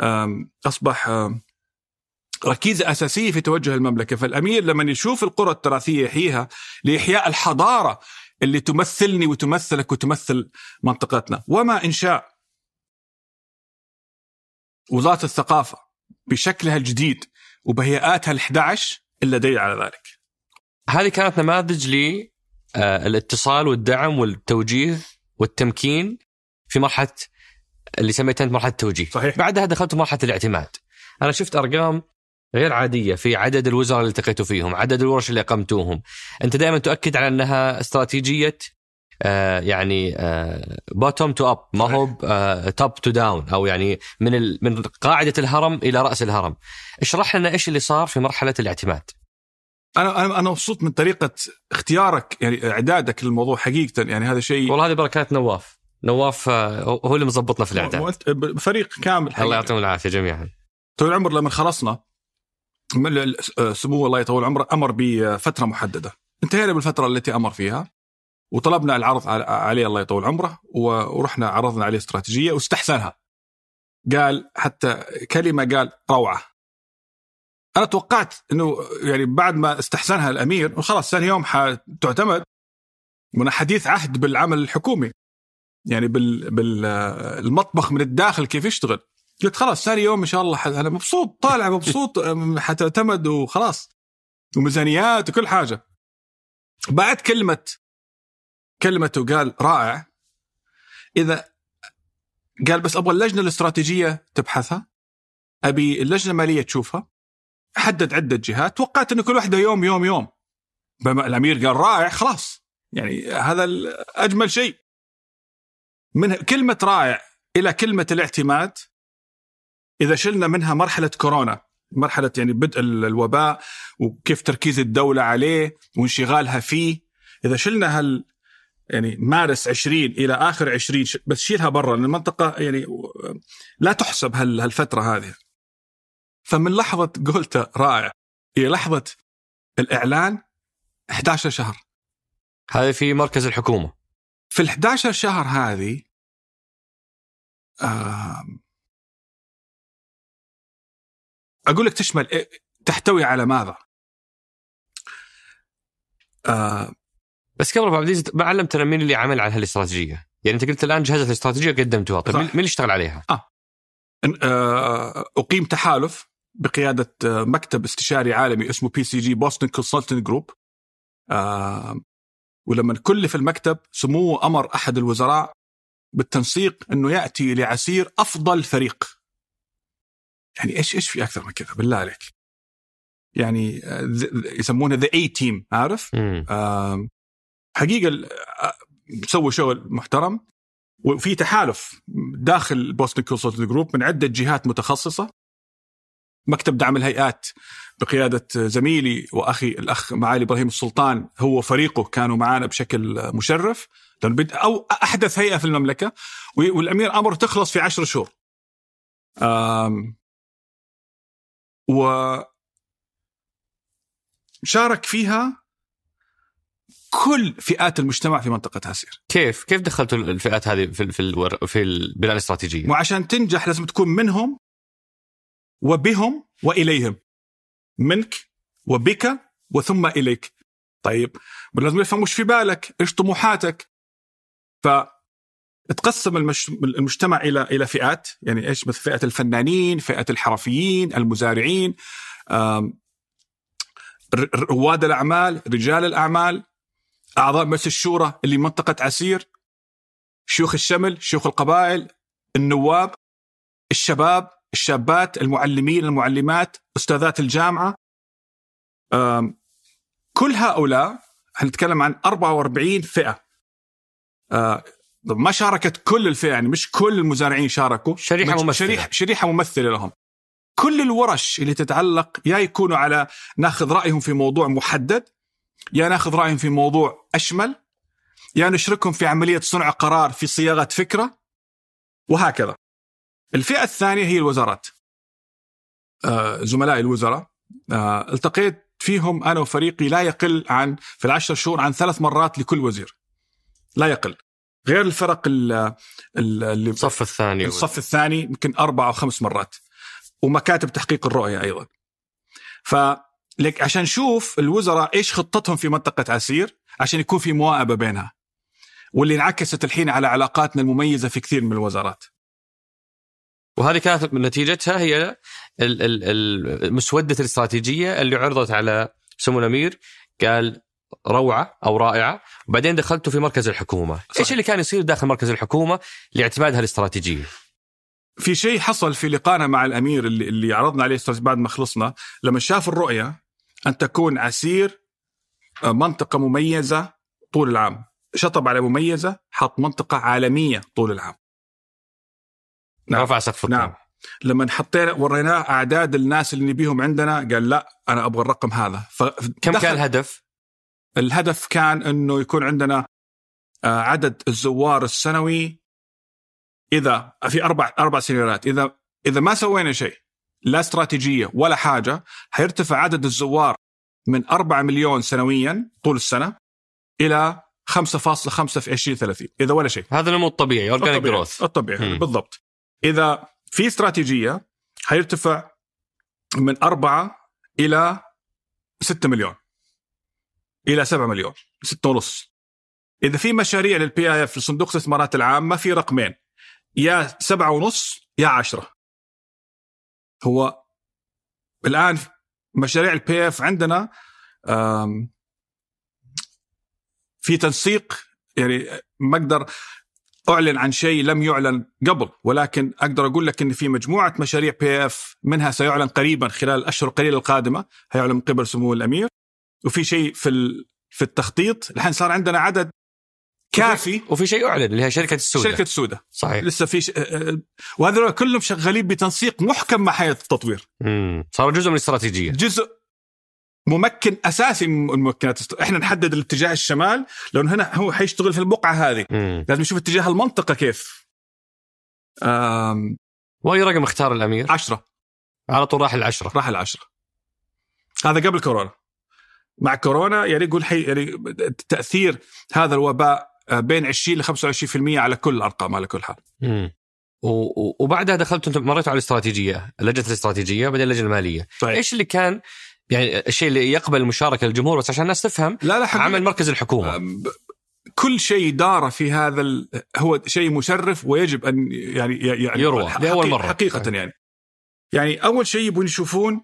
آم أصبح آم ركيزة أساسية في توجه المملكة. فالأمير لما يشوف القرى التراثية يحييها لإحياء الحضارة اللي تمثلني وتمثلك وتمثل منطقتنا وما انشاء وزارة الثقافة بشكلها الجديد وبهيئاتها ال11 إلا دليل على ذلك. هذه كانت نماذج للاتصال والدعم والتوجيه والتمكين في مرحلة اللي سميتها أنت مرحلة التوجيه. صحيح. بعدها دخلت مرحلة الاعتماد. أنا شفت أرقام غير عادية في عدد الوزراء اللي التقيتوا فيهم، عدد الورش اللي أقمتوهم. أنت دائما تؤكد على أنها استراتيجية آه يعني bottom to up ما هو top to down أو يعني من ال... من قاعدة الهرم إلى رأس الهرم. اشرح لنا إيش اللي صار في مرحلة الاعتماد. أنا أنا أنا مبسوط من طريقة اختيارك يعني إعدادك للموضوع حقيقة يعني هذا شيء والله هذه بركات نواف. نواف هو اللي مظبطنا في الإعداد. فريق كامل حقيقة. الله يعطيهم العافية جميعا. طول العمر لما خلصنا سمو الله يطول عمره أمر بفترة محددة. انتهينا بالفترة التي أمر فيها وطلبنا العرض عليه الله يطول عمره ورحنا عرضنا عليه استراتيجية واستحسنها. قال حتى كلمة قال روعة. أنا توقعت إنه يعني بعد ما استحسنها الأمير خلاص ثاني يوم حتعتمد من حديث عهد بالعمل الحكومي. يعني بال بالمطبخ من الداخل كيف يشتغل. قلت خلاص ثاني يوم إن شاء الله أنا مبسوط طالع مبسوط (laughs) حتعتمد وخلاص. وميزانيات وكل حاجة. بعد كلمة كلمته قال رائع. إذا قال بس أبغى اللجنة الاستراتيجية تبحثها. أبي اللجنة المالية تشوفها. حدد عدة جهات. توقعت انه كل واحدة يوم يوم يوم. الأمير قال رائع خلاص. يعني هذا اجمل شيء. من كلمة رائع إلى كلمة الاعتماد. إذا شلنا منها مرحلة كورونا مرحلة يعني بدء الوباء وكيف تركيز الدولة عليه وانشغالها فيه إذا شلنا هال يعني مارس 20 إلى آخر 20 بس شيلها برا المنطقة يعني لا تحسب هالفترة هذه. فمن لحظة قلته رائع إلى لحظة الإعلان 11 شهر. هذه في مركز الحكومة. في ال 11 شهر هذه آه أقول لك تشمل تحتوي على ماذا؟ آه بس قبل أبو عبد العزيز ما علمتنا مين اللي عمل على هالاستراتيجية؟ يعني أنت قلت الآن جهزت الاستراتيجية قدمتوها، طيب مين اللي اشتغل عليها؟ آه أقيم تحالف بقيادة مكتب استشاري عالمي اسمه BCG Boston Consultant Group ولما كلف المكتب سموه أمر أحد الوزراء بالتنسيق إنه يأتي لعسير أفضل فريق يعني إيش إيش في أكثر من كذا؟ بالله عليك. يعني يسمونه the A team عارف؟ حقيقة سووا شغل محترم وفي تحالف داخل Boston Consultant Group من عدة جهات متخصصة. مكتب دعم الهيئات بقيادة زميلي وأخي الأخ معالي إبراهيم السلطان هو وفريقه كانوا معنا بشكل مشرف. أو أحدث هيئة في المملكة والأمير أمر تخلص في عشر شهور. و شارك فيها كل فئات المجتمع في منطقة عسير كيف؟ كيف دخلتوا الفئات هذه في في الور... في البناء الاستراتيجية؟ وعشان تنجح لازم تكون منهم وبهم وإليهم. منك وبك وثم إليك. طيب لازم يفهم وش في بالك إيش طموحاتك. ف تقسم. المجتمع إلى إلى فئات. يعني إيش؟ مثل فئة الفنانين فئة الحرفيين المزارعين رواد الأعمال رجال الأعمال أعضاء مجلس الشورى اللي منطقة عسير شيوخ الشمل شيوخ القبائل النواب الشباب الشابات المعلمين المعلمات أستاذات الجامعة. كل هؤلاء حنتكلم عن 44 فئة. آه، ما شاركت كل الفئة يعني مش كل المزارعين شاركوا شريحة ممثلة. شريحه شريحة ممثلة لهم. كل الورش اللي تتعلق يا يكونوا على ناخذ رأيهم في موضوع محدد يا ناخذ رأيهم في موضوع أشمل يا نشركهم في عملية صنع قرار في صياغة فكرة وهكذا. الفئة الثانية هي الوزارات. آه زملائي الوزراء. آه التقيت فيهم أنا وفريقي لا يقل عن في العشر شهور عن ثلاث مرات لكل وزير. لا يقل. غير الفرق اللي الصف الثاني الصف الثاني يمكن أربع أو خمس مرات ومكاتب تحقيق الرؤية أيضا. ف لك عشان نشوف الوزراء إيش خطتهم في منطقة عسير عشان يكون في مواءبه بينها واللي انعكست الحين على علاقاتنا المميزة في كثير من الوزارات. وهذه كانت نتيجتها هي المسودة الاستراتيجية اللي عرضت على سمو الأمير. قال روعة أو رائعة. وبعدين دخلتوا في مركز الحكومة. صحيح. إيش اللي كان يصير داخل مركز الحكومة؟ لاعتمادها الاستراتيجية. في شيء حصل في لقائنا مع الأمير اللي, اللي عرضنا عليه بعد ما خلصنا. لما شاف الرؤية أن تكون عسير آه، منطقة مميزة طول العام. شطب على مميزة حط منطقة عالمية طول العام. نعم. رفع سقف نعم. لما حطينا وريناه أعداد الناس اللي نبيهم عندنا قال لا أنا أبغى الرقم هذا. كم كان الهدف؟ الهدف كان إنه يكون عندنا آه، عدد الزوار السنوي إذا في أربع أربع سيناريوهات. إذا إذا ما سوينا شيء لا استراتيجية ولا حاجة حيرتفع عدد الزوار من 4 مليون سنويا طول السنة إلى 5.5 في 2030 إذا ولا شيء. هذا النمو الطبيعي organic growth الطبيعي بالضبط. إذا في استراتيجية حيرتفع من 4 إلى 6 مليون. إلى 7 مليون 6 ونص. إذا في مشاريع لل PIF لصندوق الاستثمارات العامة في رقمين يا سبعة ونص يا عشرة. هو الآن مشاريع ال PIF عندنا في تنسيق يعني ما أقدر أعلن عن شيء لم يعلن قبل ولكن أقدر أقول لك إن في مجموعة مشاريع PIF منها سيعلن قريبا خلال الأشهر القليلة القادمة هيعلن من قبل سمو الأمير. وفي شيء في في التخطيط. الحين صار عندنا عدد كافي. وفي شيء اعلن اللي هي شركة السوداء. شركة السوداء. صحيح. لسه في ش... وهذول كلهم شغالين بتنسيق محكم مع هيئه التطوير. امم صار جزء من الاستراتيجية. جزء ممكن أساسي من الممكنات. است... إحنا نحدد الاتجاه الشمال. لأنه هنا هو حيشتغل في البقعة هذه. مم. لازم نشوف اتجاه المنطقة كيف. أم... وأي رقم اختار الأمير؟ عشرة. على طول راح العشرة. راح العشرة. هذا قبل كورونا. مع كورونا يعني يقول حي يعني تأثير هذا الوباء آه، بين 20 ل 25% على كل الأرقام على كل حال. امم وبعدها دخلت انت مريتوا على الاستراتيجية، اللجنة الاستراتيجية بعدين اللجنة المالية. طيب. إيش اللي كان يعني الشيء اللي يقبل المشاركه للجمهور بس عشان الناس تفهم لا لا عمل مركز الحكومة. كل شيء دار في هذا هو شيء مشرف ويجب أن يعني يعني يروى لأول مرة حقيقة. يعني يعني أول شيء يبون يشوفون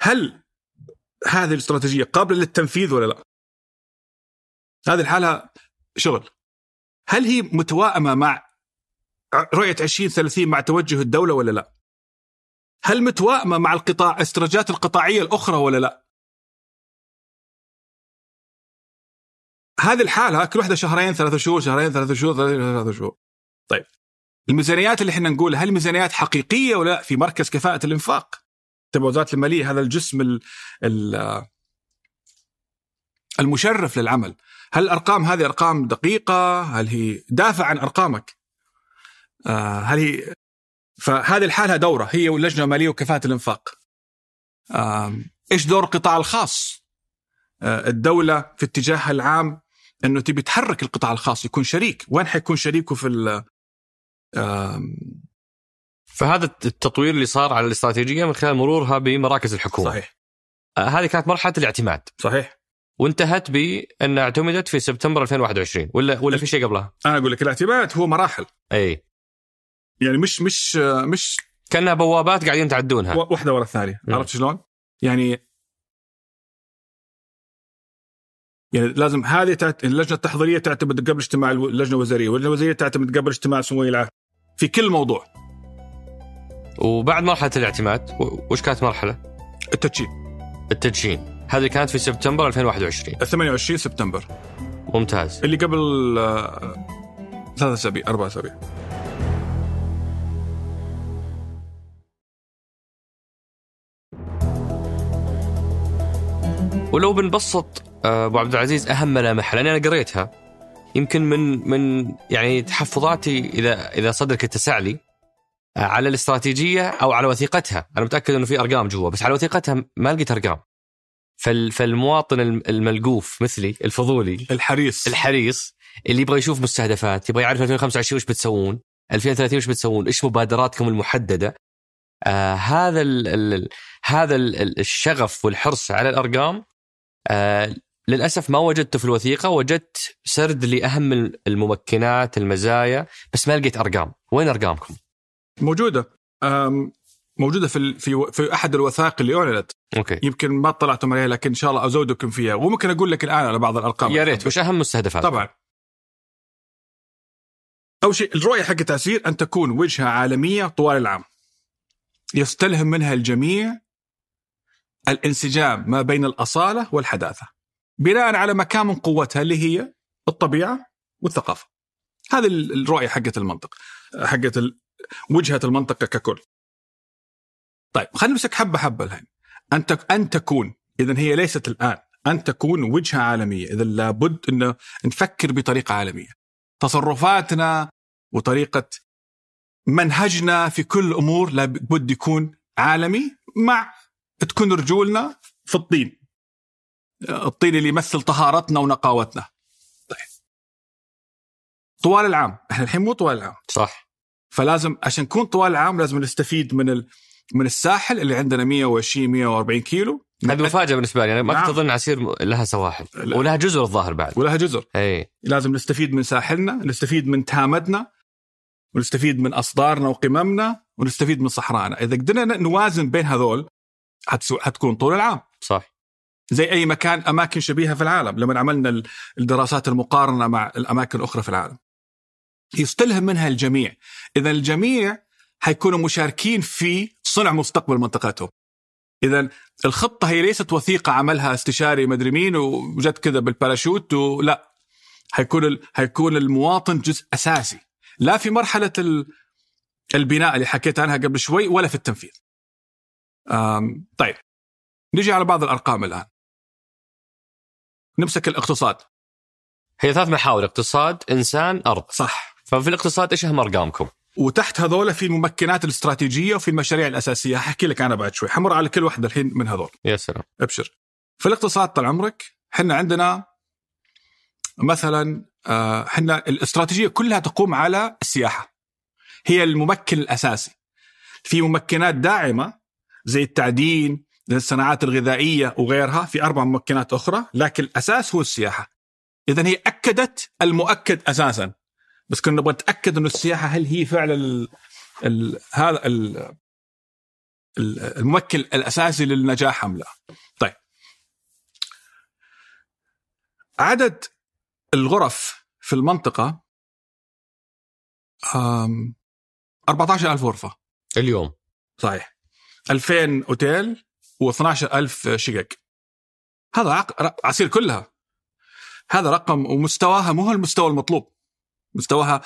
هل هذه الاستراتيجية قابلة للتنفيذ ولا لا؟ هذه الحالة شغل هل هي متوائمة مع رؤية 2030 مع توجه الدولة ولا لا؟ هل متوائمة مع القطاع استراتيجيات القطاعية الأخرى ولا لا؟ هذه الحالة كل واحدة شهرين ثلاثة شهور شهرين ثلاثة شهور ثلاثة شهور طيب الميزانيات اللي إحنا نقولها هل ميزانيات حقيقية ولا لا في مركز كفاءة الإنفاق تبع وزاره المالية هذا الجسم ال ال المشرف للعمل. هل الارقام هذه أرقام دقيقة؟ هل هي دافع عن أرقامك؟ آه هل هي فهذه الحالة دورة هي واللجنة المالية وكفاءة الإنفاق. إيش دور القطاع الخاص؟ آه، الدولة في اتجاهها العام إنه تبي تحرك القطاع الخاص يكون شريك. وين حيكون شريكه في فهذا التطوير اللي صار على الاستراتيجية من خلال مرورها بمراكز الحكومة. صحيح. آه، هذه كانت مرحلة الاعتماد. صحيح. وانتهت بان اعتمدت في سبتمبر 2021 ولا ولا في شيء قبلها؟ أنا أقول لك الاعتماد هو مراحل. أي. يعني مش مش مش كأنها بوابات قاعدين تعدونها واحدة ورا الثانية. عرفت شلون؟ يعني يعني لازم هذه تعت... اللجنة التحضيرية تعتمد قبل اجتماع اللجنة الوزاريه، واللجنة الوزاريه تعتمد قبل اجتماع سمو العهد في كل موضوع. وبعد مرحلة الاعتماد وش كانت مرحلة؟ التدشين. التدشين. هذه كانت في سبتمبر 2021 28 سبتمبر. ممتاز. اللي قبل آه، ثلاث أسابيع أربع أسابيع. ولو بنبسط آه، أبو عبد العزيز اهم ملامحها لاني أنا قريتها. يمكن من من يعني تحفظاتي اذا إذا صدرك اتسع لي. على الاستراتيجية أو على وثيقتها، أنا متأكد إنه في أرقام جوا بس على وثيقتها ما لقيت أرقام. فال فالمواطن الم- الملقوف مثلي الفضولي الحريص الحريص اللي يبغى يشوف مستهدفات، يبغى يعرف 2025 وش بتسوون، 2030 وش بتسوون، إيش مبادراتكم المحددة. آه هذا ال ال هذا ال ال- الشغف والحرص على الأرقام آه للأسف ما وجدته في الوثيقة، وجدت سرد لأهم الممكنات، المزايا، بس ما لقيت أرقام، وين أرقامكم؟ موجودة. موجودة في في في أحد الوثائق اللي أعلنت. أوكي. يمكن ما اطلعتم عليها لكن إن شاء الله أزودكم فيها. وممكن أقول لك الآن على بعض الأرقام. يا ريت. وش أهم مستهدفات؟ طبعا. أول شيء الرؤية حق التأثير أن تكون وجهة عالمية طوال العام. يستلهم منها الجميع الانسجام ما بين الأصالة والحداثة بناء على مكان من قوتها اللي هي الطبيعة والثقافة. هذه ال- الرؤية حقت المنطق حقت وجهة المنطقة ككل. طيب خلينا نمسك حبة حبة الحين. أن أن تكون اذا هي ليست الآن أن تكون وجهة عالمية. اذا لابد أن نفكر بطريقة عالمية. تصرفاتنا وطريقة منهجنا في كل الأمور لابد يكون عالمي مع تكون رجولنا في الطين. الطين اللي يمثل طهارتنا ونقاوتنا. طيب. طوال العام. إحنا الحين مو طوال العام. صح. فلازم عشان نكون طوال العام لازم نستفيد من ال... من الساحل اللي عندنا 120 140 كيلو. هذه مفاجأة بالنسبة لي. أنا ما كنت نعم. أظن عسير لها سواحل. لا. ولها جزر الظاهر بعد. ولها جزر. إي. لازم نستفيد من ساحلنا نستفيد من تهامتنا ونستفيد من أصدارنا وقممنا ونستفيد من صحراءنا إذا قدرنا نوازن بين هذول حتسو... حتكون طول العام. صح. زي أي مكان أماكن شبيهة في العالم. لما عملنا ال- الدراسات المقارنة مع الأماكن الأخرى في العالم. يستلهم منها الجميع. إذا الجميع حيكونوا مشاركين في صنع مستقبل منطقتهم إذا الخطة هي ليست وثيقة عملها استشاري مدري مين وجت كذا بالباراشوت ولا حيكون. حيكون المواطن جزء أساسي. لا في مرحلة ال... البناء اللي حكيت عنها قبل شوي ولا في التنفيذ. طيب. نجي على بعض الأرقام الآن. نمسك الاقتصاد. هي ثلاث محاور اقتصاد إنسان أرض. صح. ففي الاقتصاد إيش أهم أرقامكم؟ وتحت هذول في الممكنات الاستراتيجية وفي المشاريع الأساسية. حكي لك أنا بعد شوي. حمر على كل واحدة الحين من هذول. يا سلام. أبشر. في الاقتصاد طال عمرك إحنا عندنا مثلا آه، إحنا الاستراتيجية كلها تقوم على السياحة. هي الممكن الأساسي. في ممكنات داعمة زي التعدين زي الصناعات الغذائية وغيرها. في أربع ممكنات أخرى لكن الأساس هو السياحة. اذا هي أكدت المؤكد أساسا. بس كنا نبغى نتأكد إنه السياحة هل هي فعلا ال... ال... هذا ال... ال- الممكن الأساسي للنجاح أم لا. طيب. عدد الغرف في المنطقة أم 14000 غرفة. اليوم. صحيح. 2000 أوتيل و12000 شقق. هذا عق... عسير كلها. هذا رقم ومستواها مو هو المستوى المطلوب. مستواها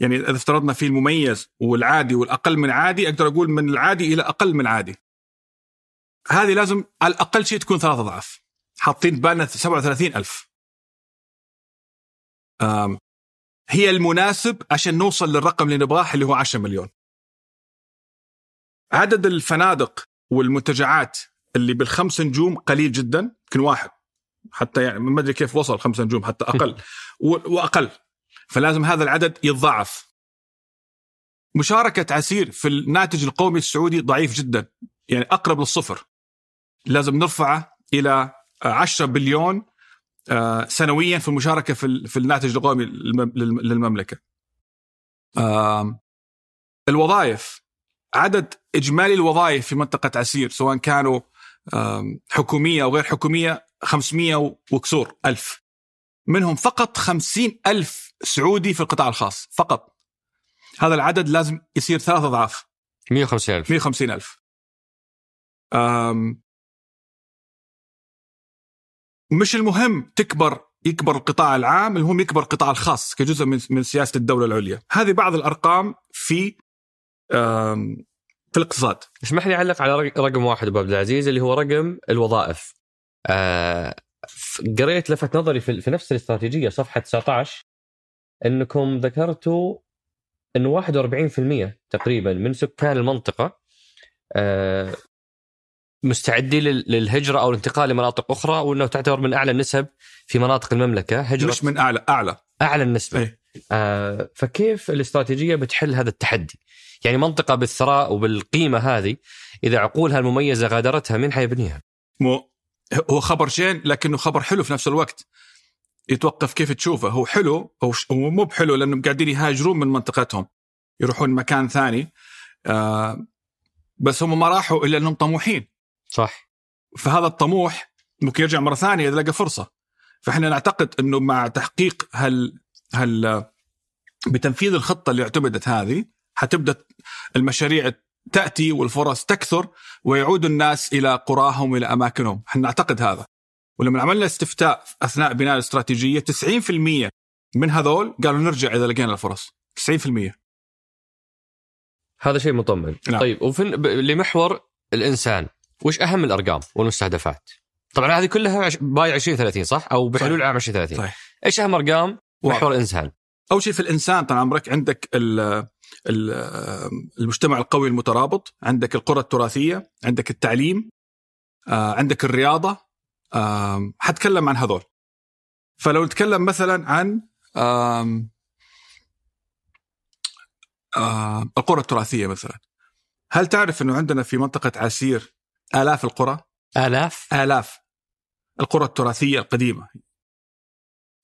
يعني إذا افترضنا في المميز والعادي والأقل من عادي أقدر أقول من العادي إلى أقل من عادي. هذه لازم على الأقل شيء تكون ثلاث أضعاف. حاطين بالنا 37000 أم، هي المناسب عشان نوصل للرقم اللي نبغاه اللي هو 10 مليون. عدد الفنادق والمنتجعات اللي بالخمس نجوم قليل جدا يمكن واحد. حتى يعني ما أدري كيف وصل خمسة نجوم حتى أقل. (laughs) وأقل. فلازم هذا العدد يتضاعف. مشاركة عسير في الناتج القومي السعودي ضعيف جدا يعني أقرب للصفر. لازم نرفعه إلى 10 بليون آه، سنويا في المشاركة في ال- في الناتج القومي للم- للم- للمملكة. الوظائف. عدد إجمالي الوظائف في منطقة عسير سواء كانوا حكومية أو غير حكومية 500 وكسور ألف. منهم فقط 50 ألف سعودي في القطاع الخاص فقط. هذا العدد لازم يصير ثلاث أضعاف. 150000 150 ألف. أم مش المهم تكبر يكبر القطاع العام المهم يكبر القطاع الخاص كجزء من من سياسة الدولة العليا. هذه بعض الأرقام في في الاقتصاد. اسمح لي أعلق على رق- رقم واحد أبو عبد العزيز اللي هو رقم الوظائف. آه قريت لفت نظري في, في نفس الاستراتيجية صفحة 19 إنكم ذكرتوا انه 41% تقريبا من سكان المنطقة آه مستعدين لل- للهجرة أو الانتقال لمناطق أخرى وإنه تعتبر من أعلى النسب في مناطق المملكة هجرة مش من أعلى أعلى أعلى النسبة إيه. آه فكيف الاستراتيجية بتحل هذا التحدي؟ يعني منطقة بالثراء وبالقيمة هذه إذا عقولها المميزة غادرتها مين حيبنيها؟ مو هو خبر زين لكنه خبر حلو في نفس الوقت. يتوقف كيف تشوفه. هو حلو هو مو بحلو لأنهم قاعدين يهاجرون من منطقتهم. يروحون مكان ثاني. آه بس هم ما راحوا إلا أنهم طموحين. صح. فهذا الطموح ممكن يرجع مرة ثانية إذا لقى فرصة. فإحنا نعتقد إنه مع تحقيق هال هال بتنفيذ الخطة اللي اعتمدت هذه حتبدأ المشاريع تأتي والفرص تكثر ويعود الناس إلى قراهم وإلى أماكنهم، إحنا نعتقد هذا. ولما عملنا استفتاء أثناء بناء الاستراتيجيه 90% من هذول قالوا نرجع إذا لقينا الفرص 90% هذا شيء مطمن نعم. طيب وفي لمحور الإنسان وش أهم الأرقام والمستهدفات؟ طبعا هذه كلها باي 2030 صح؟ أو بحلول صحيح. عام 2030 صحيح. إيش أهم أرقام. محور الإنسان؟ أول شيء في الإنسان طال عمرك عندك المجتمع القوي المترابط، عندك القرى التراثية، عندك التعليم، آه، عندك الرياضة، آم، حتكلم عن هذول. فلو نتكلم مثلا عن القرى التراثية مثلا. هل تعرف إنه عندنا في منطقة عسير آلاف القرى؟ آلاف آلاف القرى التراثية القديمة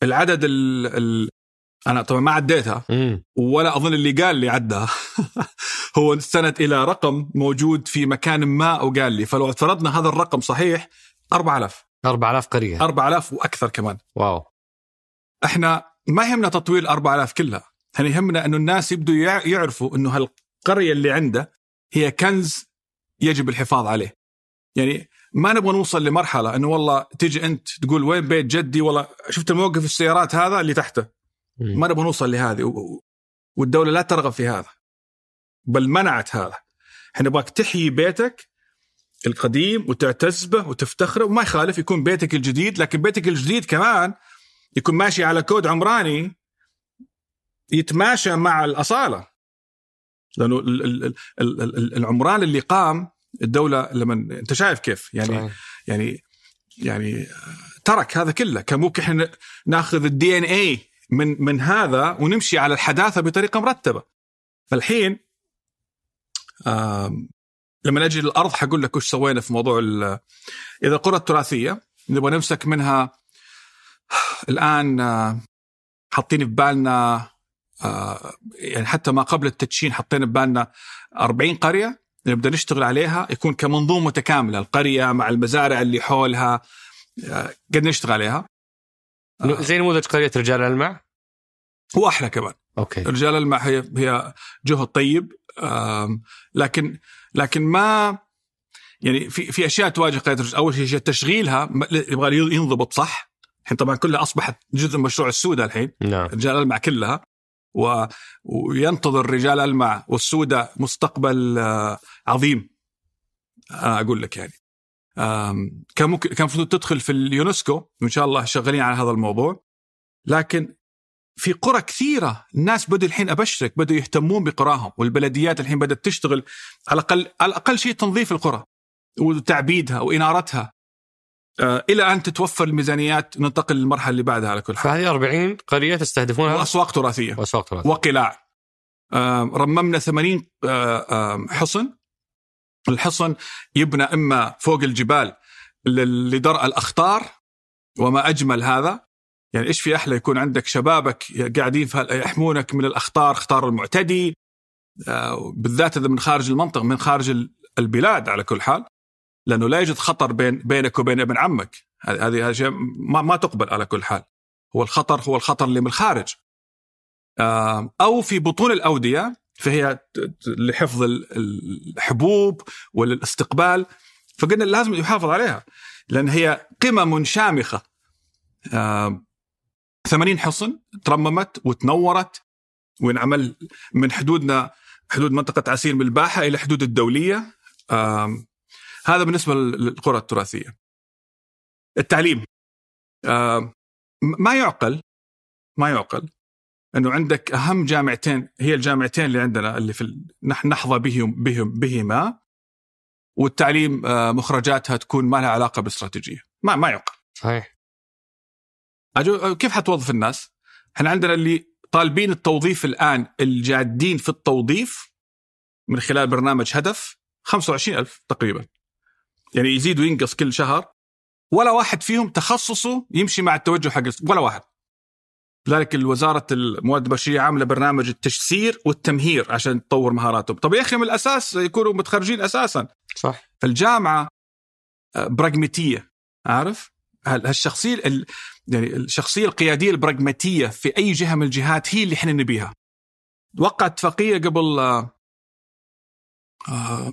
العدد ال... ال... أنا طبعا ما عديتها. ولا أظن اللي قال لي عدها. (laughs) هو استند إلى رقم موجود في مكان ما وقال لي. فلو افترضنا هذا الرقم صحيح 4000 4000 قرية. 4000 وأكثر كمان. واو. إحنا ما يهمنا تطوير 4000 كلها. إحنا يهمنا إنه الناس يبدوا يع- يعرفوا إنه هالقرية اللي عنده هي كنز يجب الحفاظ عليه. يعني ما نبغى نوصل لمرحلة إنه والله تيجي أنت تقول وين بيت جدي؟ والله شفت الموقف السيارات هذا اللي تحته. ما نبغى نوصل لهذه. والدولة لا ترغب في هذا بل منعت هذا. إحنا نبغاك تحيي بيتك القديم وتعتز به وتفتخره وما يخالف يكون بيتك الجديد لكن بيتك الجديد كمان يكون ماشي على كود عمراني يتماشى مع الأصالة. لأنه ال- ال- ال- ال- ال- العمران اللي قام الدولة لما أنت شايف كيف؟ يعني صحيح. يعني يعني ترك هذا كله. كان ممكن إحنا ناخذ ال DNA من من هذا ونمشي على الحداثة بطريقة مرتبة. فالحين لما نجي للأرض حقول لك وش سوينا في موضوع إذا القرى التراثية نبغى نمسك منها الآن حاطين في بالنا يعني حتى ما قبل التدشين حطينا في بالنا 40 قرية نبدأ نشتغل عليها يكون كمنظومة متكاملة القرية مع المزارع اللي حولها قد نشتغل عليها. نو- زي نموذج قريه رجال ألمع؟ واحلى كمان. okay. رجال ألمع هي هي جهد طيب لكن لكن ما يعني في في أشياء تواجه قياده الرجال أول شيء تشغيلها يبغى ينضبط صح؟ الحين طبعا كلها أصبحت جزء من مشروع السوده الحين. نعم. رجال المع كلها. و... وينتظر رجال المع والسودة مستقبل آه، عظيم. أنا أقول لك يعني. كان ممكن كان المفروض تدخل في اليونسكو وإن شاء الله شغالين على هذا الموضوع. لكن في قرى كثيرة الناس بدوا الحين أبشرك بدوا يهتمون بقراهم والبلديات الحين بدأت تشتغل على الأقل على الأقل شيء تنظيف القرى وتعبيدها وإنارتها. آه إلى أن تتوفر الميزانيات ننتقل للمرحلة اللي بعدها على كل حال. فهذه 40 قرية تستهدفونها؟ وأسواق تراثية. وأسواق تراثية. وقلاع. آه رممنا 80 آه آه حصن. الحصن يبنى إما فوق الجبال لدرء الأخطار وما أجمل هذا. يعني إيش في أحلى يكون عندك شبابك قاعدين يحمونك من الأخطار أخطار المعتدي آه، بالذات إذا من خارج المنطقة من خارج ال- البلاد على كل حال لأنه لا يوجد خطر بين بينك وبين ابن عمك. هذه هذه ما ما تقبل على كل حال. هو الخطر هو الخطر اللي من الخارج. آه، أو في بطون الأودية فهي لحفظ ال- الحبوب والاستقبال فقلنا لازم يحافظ عليها لأن هي قمم شامخه آه، 80 حصن ترممت وتنورت وانعمل من حدودنا حدود منطقة عسير من الباحة إلى حدود الدولية. هذا بالنسبة للقرى التراثية. التعليم. ما يعقل ما يعقل. إنه عندك أهم جامعتين هي الجامعتين اللي عندنا اللي في نحن نحظى بهم بهم بهما والتعليم آه، مخرجاتها تكون ما لها علاقة بالاستراتيجية. ما ما يعقل. صحيح. أجو كيف حتوظف الناس؟ إحنا عندنا اللي طالبين التوظيف الآن الجادين في التوظيف من خلال برنامج هدف 25 ألف تقريبا. يعني يزيد وينقص كل شهر. ولا واحد فيهم تخصصه يمشي مع التوجه حق ولا واحد. لذلك الوزارة الموارد البشرية عاملة برنامج التجسير والتمهير عشان تطور مهاراتهم. طب يا أخي من الأساس يكونوا متخرجين أساسا. صح. فالجامعة آه، براغماتية. عارف؟ هال- هالشخصية ال- يعني الشخصية القيادية البراغماتية في أي جهة من الجهات هي اللي إحنا نبيها. وقع اتفاقيه قبل آه،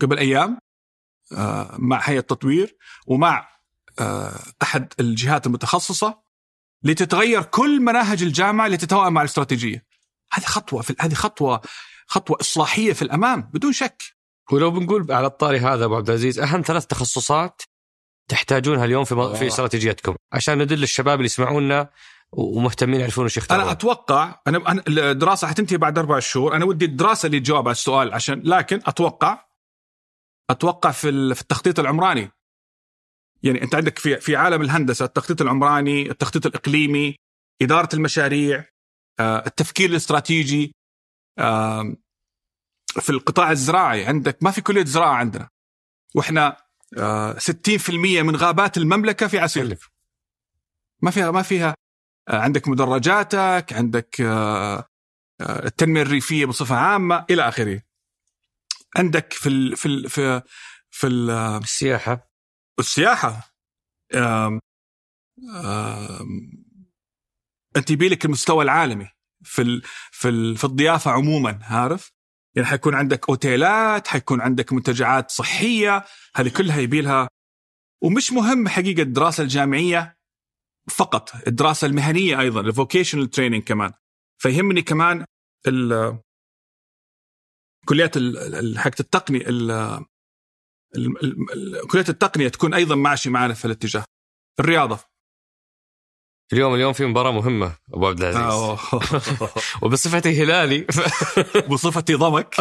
قبل أيام آه، مع هيئة التطوير ومع أحد الجهات المتخصصة. لتتغير كل مناهج الجامعة لتتوائم مع الاستراتيجية. هذه خطوة في هذه خطوة خطوة إصلاحية في الأمام بدون شك. ولو بنقول على الطاري هذا أبو عبد العزيز أهم ثلاث تخصصات تحتاجونها اليوم في. في استراتيجيتكم عشان ندل الشباب اللي يسمعونا ومهتمين يعرفون إيش يختارون. أنا أتوقع أنا الدراسة حتنتهي بعد أربع شهور. أنا ودي الدراسة اللي تجاوب على السؤال عشان لكن أتوقع أتوقع في في التخطيط العمراني يعني انت عندك في في عالم الهندسة التخطيط العمراني التخطيط الإقليمي إدارة المشاريع آه، التفكير الاستراتيجي في القطاع الزراعي عندك ما في كلية زراعة عندنا. وإحنا آه، 60% من غابات المملكة في عسير. ما فيها ما فيها آه، عندك مدرجاتك عندك آه، آه، التنمية الريفية بصفة عامة إلى آخره. عندك في ال في ال في في ال- السياحة. السياحة آم، آم، أنت يبيلك المستوى العالمي في ال في ال في الضيافة عموما عارف؟ يعني حيكون عندك أوتيلات حيكون عندك منتجعات صحية هذه كلها يبيلها ومش مهم حقيقة الدراسة الجامعية فقط الدراسة المهنية أيضا ال vocational training كمان. فيهمني كمان ال كليات حقت التقنيه كليات التقنية تكون أيضا ماشي معنا في الاتجاه. الرياضة. اليوم اليوم في مباراة مهمة أبو عبد العزيز. أوه. (laughs) وبصفتي هلالي. ف... (laughs) بصفتي ضمك.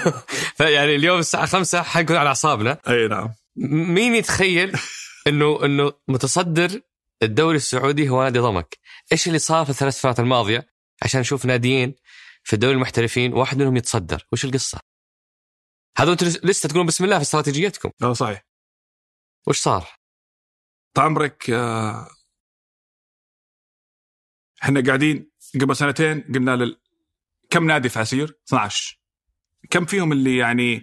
(laughs) فيعني اليوم الساعة 5 حنكون على أعصابنا. أي نعم. مين يتخيل انه إنه متصدر الدوري السعودي هو نادي ضمك؟ إيش اللي صار في الثلاث سنوات الماضية؟ عشان نشوف ناديين في الدوري المحترفين واحد منهم يتصدر. وش القصة؟ هذا أنتم لسه تقولون بسم الله في استراتيجيتكم. آه صحيح. وش صار؟ طال عمرك آه، إحنا قاعدين قبل سنتين قلنا لل... كم نادي في عسير؟ 12 كم فيهم اللي يعني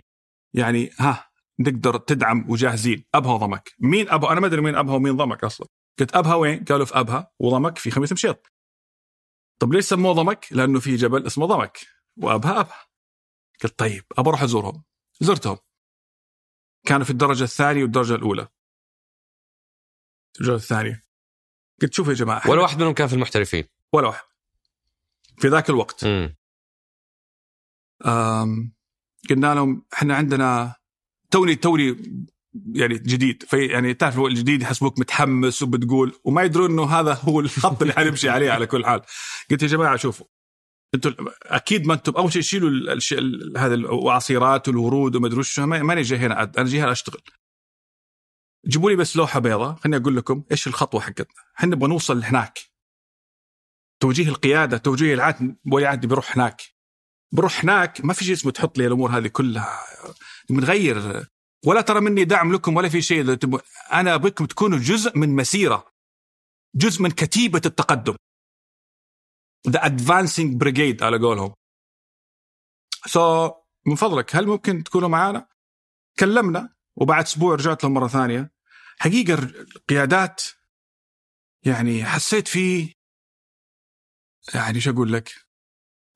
يعني ها نقدر تدعم وجاهزين؟ أبها وضمك. مين أبها؟ أنا ما أدري مين أبها ومين ضمك أصلا. قلت أبها وين؟ قالوا في أبها وضمك في خميس مشيط. طب ليش سموه ضمك؟ لأنه في جبل اسمه ضمك. وأبها أبها. قلت طيب أبى أروح أزورهم. زرتهم. كانوا في الدرجة الثانية والدرجة الأولى. الدرجة الثانية. قلت شوفوا يا جماعة. ولا واحد منهم كان في المحترفين. ولا واحد. في ذاك الوقت. امم آم، قلنا لهم إحنا عندنا توني توني يعني جديد. في يعني تعرف الجديد يحسبوك متحمس وبتقول وما يدرون إنه هذا هو الخط اللي حنمشي عليه على كل حال. قلت يا جماعة شوفوا. أنتم أكيد ما أنتم اول شيء شيلوا هذا العصيرات والورود وما ادري ما- ماني جاي هنا أنا جاي هنا أشتغل. جيبوا لي بس لوحة بيضاء. خليني أقول لكم إيش الخطوة حقتنا. إحنا نبغى نوصل هناك توجيه القيادة توجيه العهد ولي عهد بيروح هناك. بروح هناك ما في شيء اسمه تحط لي الأمور هذه كلها. بنغير. ولا ترى مني دعم لكم ولا في شيء. أنا أبغيكم تكونوا جزء من مسيرة. جزء من كتيبة التقدم. the advancing brigade على قولهم. so so, من فضلك هل ممكن تكونوا معانا؟ كلمنا وبعد أسبوع رجعت لهم مرة ثانية. حقيقة القيادات يعني حسيت في يعني شو أقول لك؟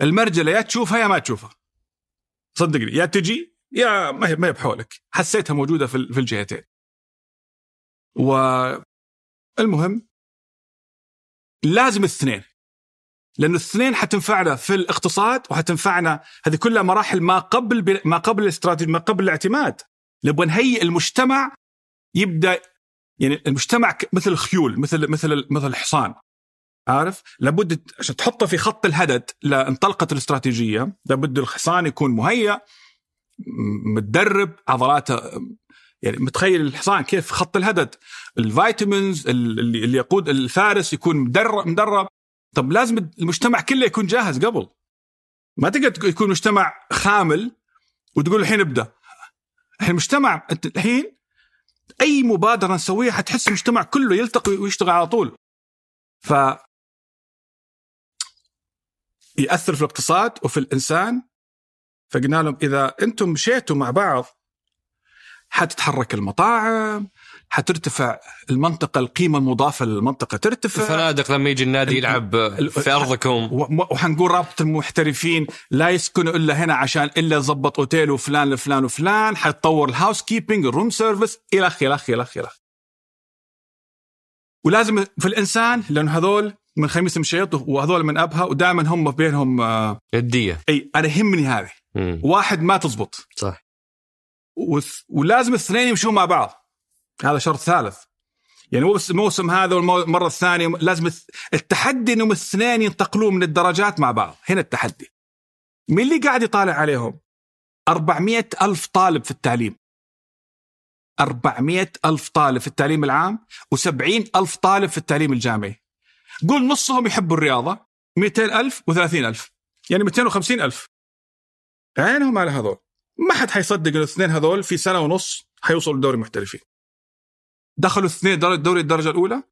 المرجلة يا تشوفها يا ما تشوفها. صدقني يا تجي يا ما هي ما هي بحولك. حسيتها موجودة في في الجهتين. والمهم لازم الاثنين لأنه الاثنين حتنفعنا في الاقتصاد وحتنفعنا هذه كلها مراحل ما قبل ما قبل الاستراتيجيه ما قبل الاعتماد. نبغى نهيئ المجتمع يبدا يعني المجتمع مثل الخيول مثل مثل مثل الحصان. عارف؟ لابد عشان تحطه في خط الهدد لانطلقت الاستراتيجية لابد الحصان يكون مهيأ متدرب عضلاته يعني متخيل الحصان كيف خط الهدد. الفيتامينز اللي يقود الفارس يكون مدرب مدرب. طب لازم المجتمع كله يكون جاهز قبل. ما تقدر يكون مجتمع خامل وتقول الحين ابدأ. الحين المجتمع الحين أي مبادرة نسويها حتحس المجتمع كله يلتقي ويشتغل على طول. ف يأثر في الاقتصاد وفي الإنسان. فقلنا لهم إذا أنتم مشيتوا مع بعض حتتحرك المطاعم حترتفع المنطقة القيمة المضافة للمنطقة. ترتفع الفنادق لما يجي النادي يلعب في أرضكم. وحنقول رابطة المحترفين لا يسكنوا إلا هنا عشان إلا يظبط أوتيل وفلان لفلان وفلان حتطور ال housekeeping ال room service إلى آخره إلى آخره إلى آخره. ولازم في الإنسان لأنه هذول من خميس مشيط وهذول من أبها ودائما هم بينهم جدية آه، أي أنا يهمني هذه. واحد ما تزبط. صح. ولازم الاثنين يمشون مع بعض. هذا شرط ثالث. يعني مو بس الموسم هذا والمرة الثانية لازم التحدي انهم الاثنين ينتقلون من الدرجات مع بعض. هنا التحدي. مين اللي قاعد يطالع عليهم؟ 400 ألف طالب في التعليم. 400 ألف طالب في التعليم العام و70 ألف طالب في التعليم الجامعي. قول نصهم يحبوا الرياضة 200 ألف و30 ألف. يعني 250 ألف. عينهم على هذول. ما حد حيصدق الاثنين هذول في سنة ونص حيوصلوا لدوري المحترفين دخلوا اثنين دوري الدرجة الأولى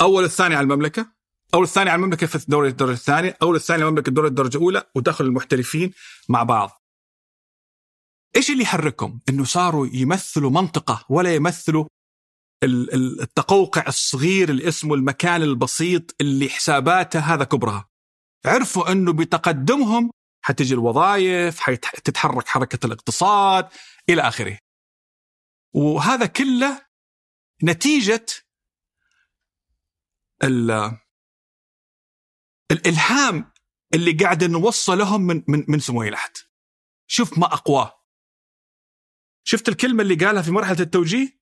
أول الثاني على المملكة أول الثاني على المملكة في الدوري الدرجة الثانية أول الثاني على المملكه الدوري الدرجة الأولى ودخلوا المحترفين مع بعض. إيش اللي يحركهم؟ إنه صاروا يمثلوا منطقة ولا يمثلوا التقوقع الصغير اللي اسمه المكان البسيط اللي حساباته هذا كبرها. عرفوا إنه بتقدمهم حتجي الوظائف حتتحرك حركة الاقتصاد إلى آخره. وهذا كله نتيجة الإلهام اللي قاعد نوصلهم من من من سموه لحد شوف ما أقواه شفت الكلمة اللي قالها في مرحلة التوجيه؟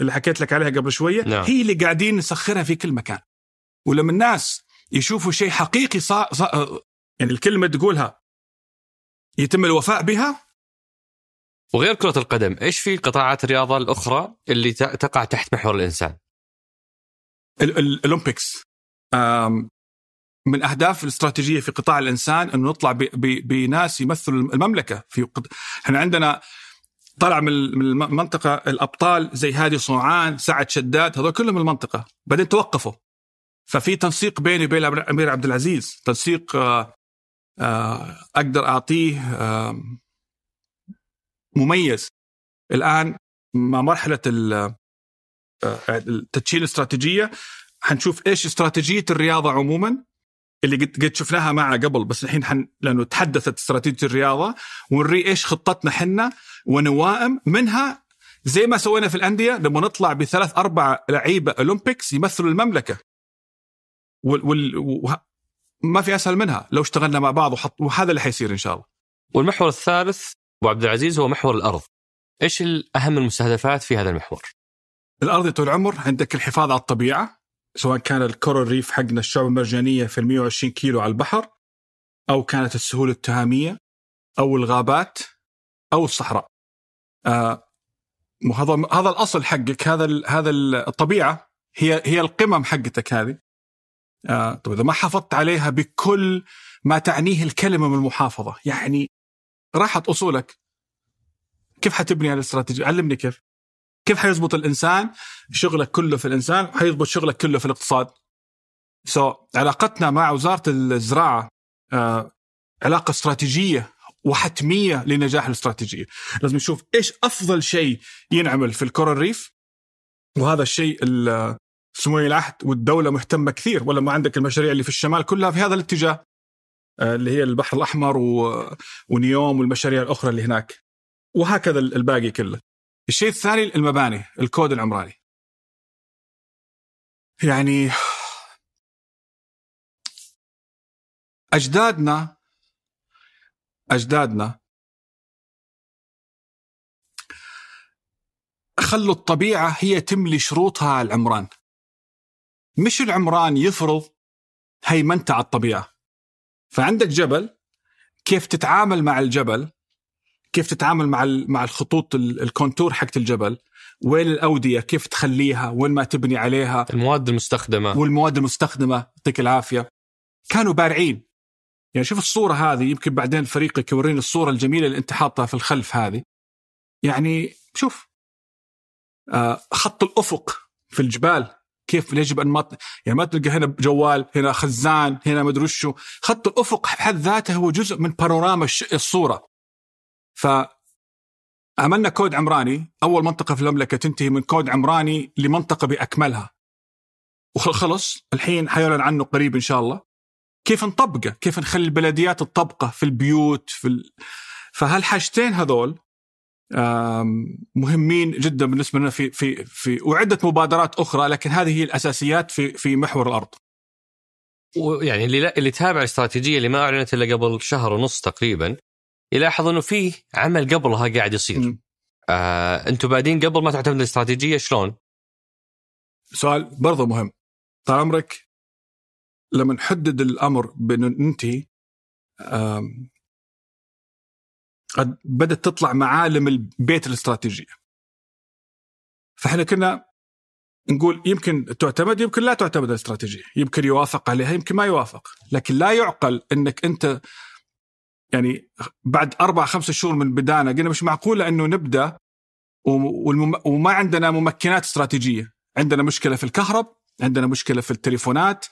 اللي حكيت لك عليها قبل شوية؟ نعم. هي اللي قاعدين نسخرها في كل مكان. ولما الناس يشوفوا شيء حقيقي صار صا يعني الكلمة تقولها يتم الوفاء بها وغير كرة القدم إيش في قطاعات الرياضة الأخرى اللي تقع تحت محور الإنسان؟ الأولمبيكس من أهداف الاستراتيجية في قطاع الإنسان أنه نطلع بناس يمثلوا المملكة في. إحنا عندنا طلع من المنطقة الأبطال زي هادي صوعان سعد شداد هذول كلهم من المنطقة. بعدين توقفوا. ففي تنسيق بيني وبين الأمير عبد العزيز. تنسيق آه، آه، أقدر أعطيه مميز. الآن مع مرحلة آه، التدشين الاستراتيجية حنشوف إيش استراتيجية الرياضة عموما اللي قد شفناها معها قبل بس الحين حن لأنه تحدثت استراتيجية الرياضة ونري إيش خطتنا حنا ونوائم منها. زي ما سوينا في الأندية لما نطلع بثلاث أربع لعيبة اولمبيكس يمثلوا المملكة. وال, وال... ما في أسهل منها لو اشتغلنا مع بعض وحط وهذا اللي حيصير إن شاء الله. والمحور الثالث أبو عبد العزيز هو محور الأرض. إيش اهم المستهدفات في هذا المحور؟ الأرض طول العمر عندك الحفاظ على الطبيعة سواء كان الكورال ريف حقنا الشعب المرجانية في ال 120 كيلو على البحر أو كانت السهول التهامية أو الغابات أو الصحراء. آه وهذا هذا الأصل حقك هذا هذا ال- الطبيعة هي هي القمم حقتك هذه. آه طيب إذا ما حافظت عليها بكل ما تعنيه الكلمة من المحافظة يعني راحت أصولك. كيف حتبني هذه الاستراتيجية؟ علمني كيف. كيف حيزبط الإنسان شغلك كله في الإنسان وحيزبط شغلك كله في الاقتصاد؟ سو so, علاقتنا مع وزارة الزراعة آه علاقة استراتيجية وحتمية لنجاح الاستراتيجية. لازم نشوف إيش أفضل شيء ينعمل في الكورال ريف وهذا الشيء ال- سمو العهد والدولة مهتمة كثير ولا ما عندك المشاريع اللي في الشمال كلها في هذا الاتجاه. آه، اللي هي البحر الأحمر. ونيوم والمشاريع الأخرى اللي هناك. وهكذا الباقي كله. الشيء الثاني المباني الكود العمراني. يعني أجدادنا أجدادنا خلوا الطبيعة هي تملي شروطها على العمران. مش العمران يفرض هيمنته على الطبيعة. فعندك جبل كيف تتعامل مع الجبل كيف تتعامل مع مع الخطوط ال- الكونتور حقت الجبل وين الأودية كيف تخليها وين ما تبني عليها المواد المستخدمة. والمواد المستخدمة يعطيك العافية. كانوا بارعين. يعني شوف الصورة هذه يمكن بعدين فريقك يوريني الصورة الجميلة اللي انت حاطها في الخلف هذه. يعني شوف آه خط الأفق في الجبال. كيف يجب أن ما يعني ما تلقى هنا جوال هنا خزان هنا ما أدري شو. خط الأفق بحد ذاته هو جزء من بانوراما الصورة. ف عملنا كود عمراني أول منطقة في المملكة تنتهي من كود عمراني لمنطقة بأكملها. وخلص. الحين حيعلن عنه قريب إن شاء الله. كيف نطبقه؟ كيف نخلي البلديات تطبقه في البيوت في ال... فهالحاجتين هذول مهمين جدا بالنسبة لنا في في في وعدة مبادرات أخرى لكن هذه هي الأساسيات في في محور الأرض ويعني اللي لا اللي تابع الاستراتيجيه اللي ما أعلنت إلا قبل شهر ونص تقريبا يلاحظ إنه في عمل قبلها قاعد يصير م. آه أنتم بادين قبل ما تعتمد الاستراتيجية شلون؟ سؤال برضه مهم طال عمرك لما نحدد الأمر بأنه ننتهي قد بدات تطلع معالم البيت الاستراتيجية. فاحنا كنا نقول يمكن تعتمد يمكن لا تعتمد الاستراتيجية. يمكن يوافق عليها يمكن ما يوافق. لكن لا يعقل إنك أنت يعني بعد أربع خمسة شهور من بدانا قلنا مش معقولة إنه نبدأ والمم... وما عندنا ممكنات استراتيجية. عندنا مشكلة في الكهرب عندنا مشكلة في التليفونات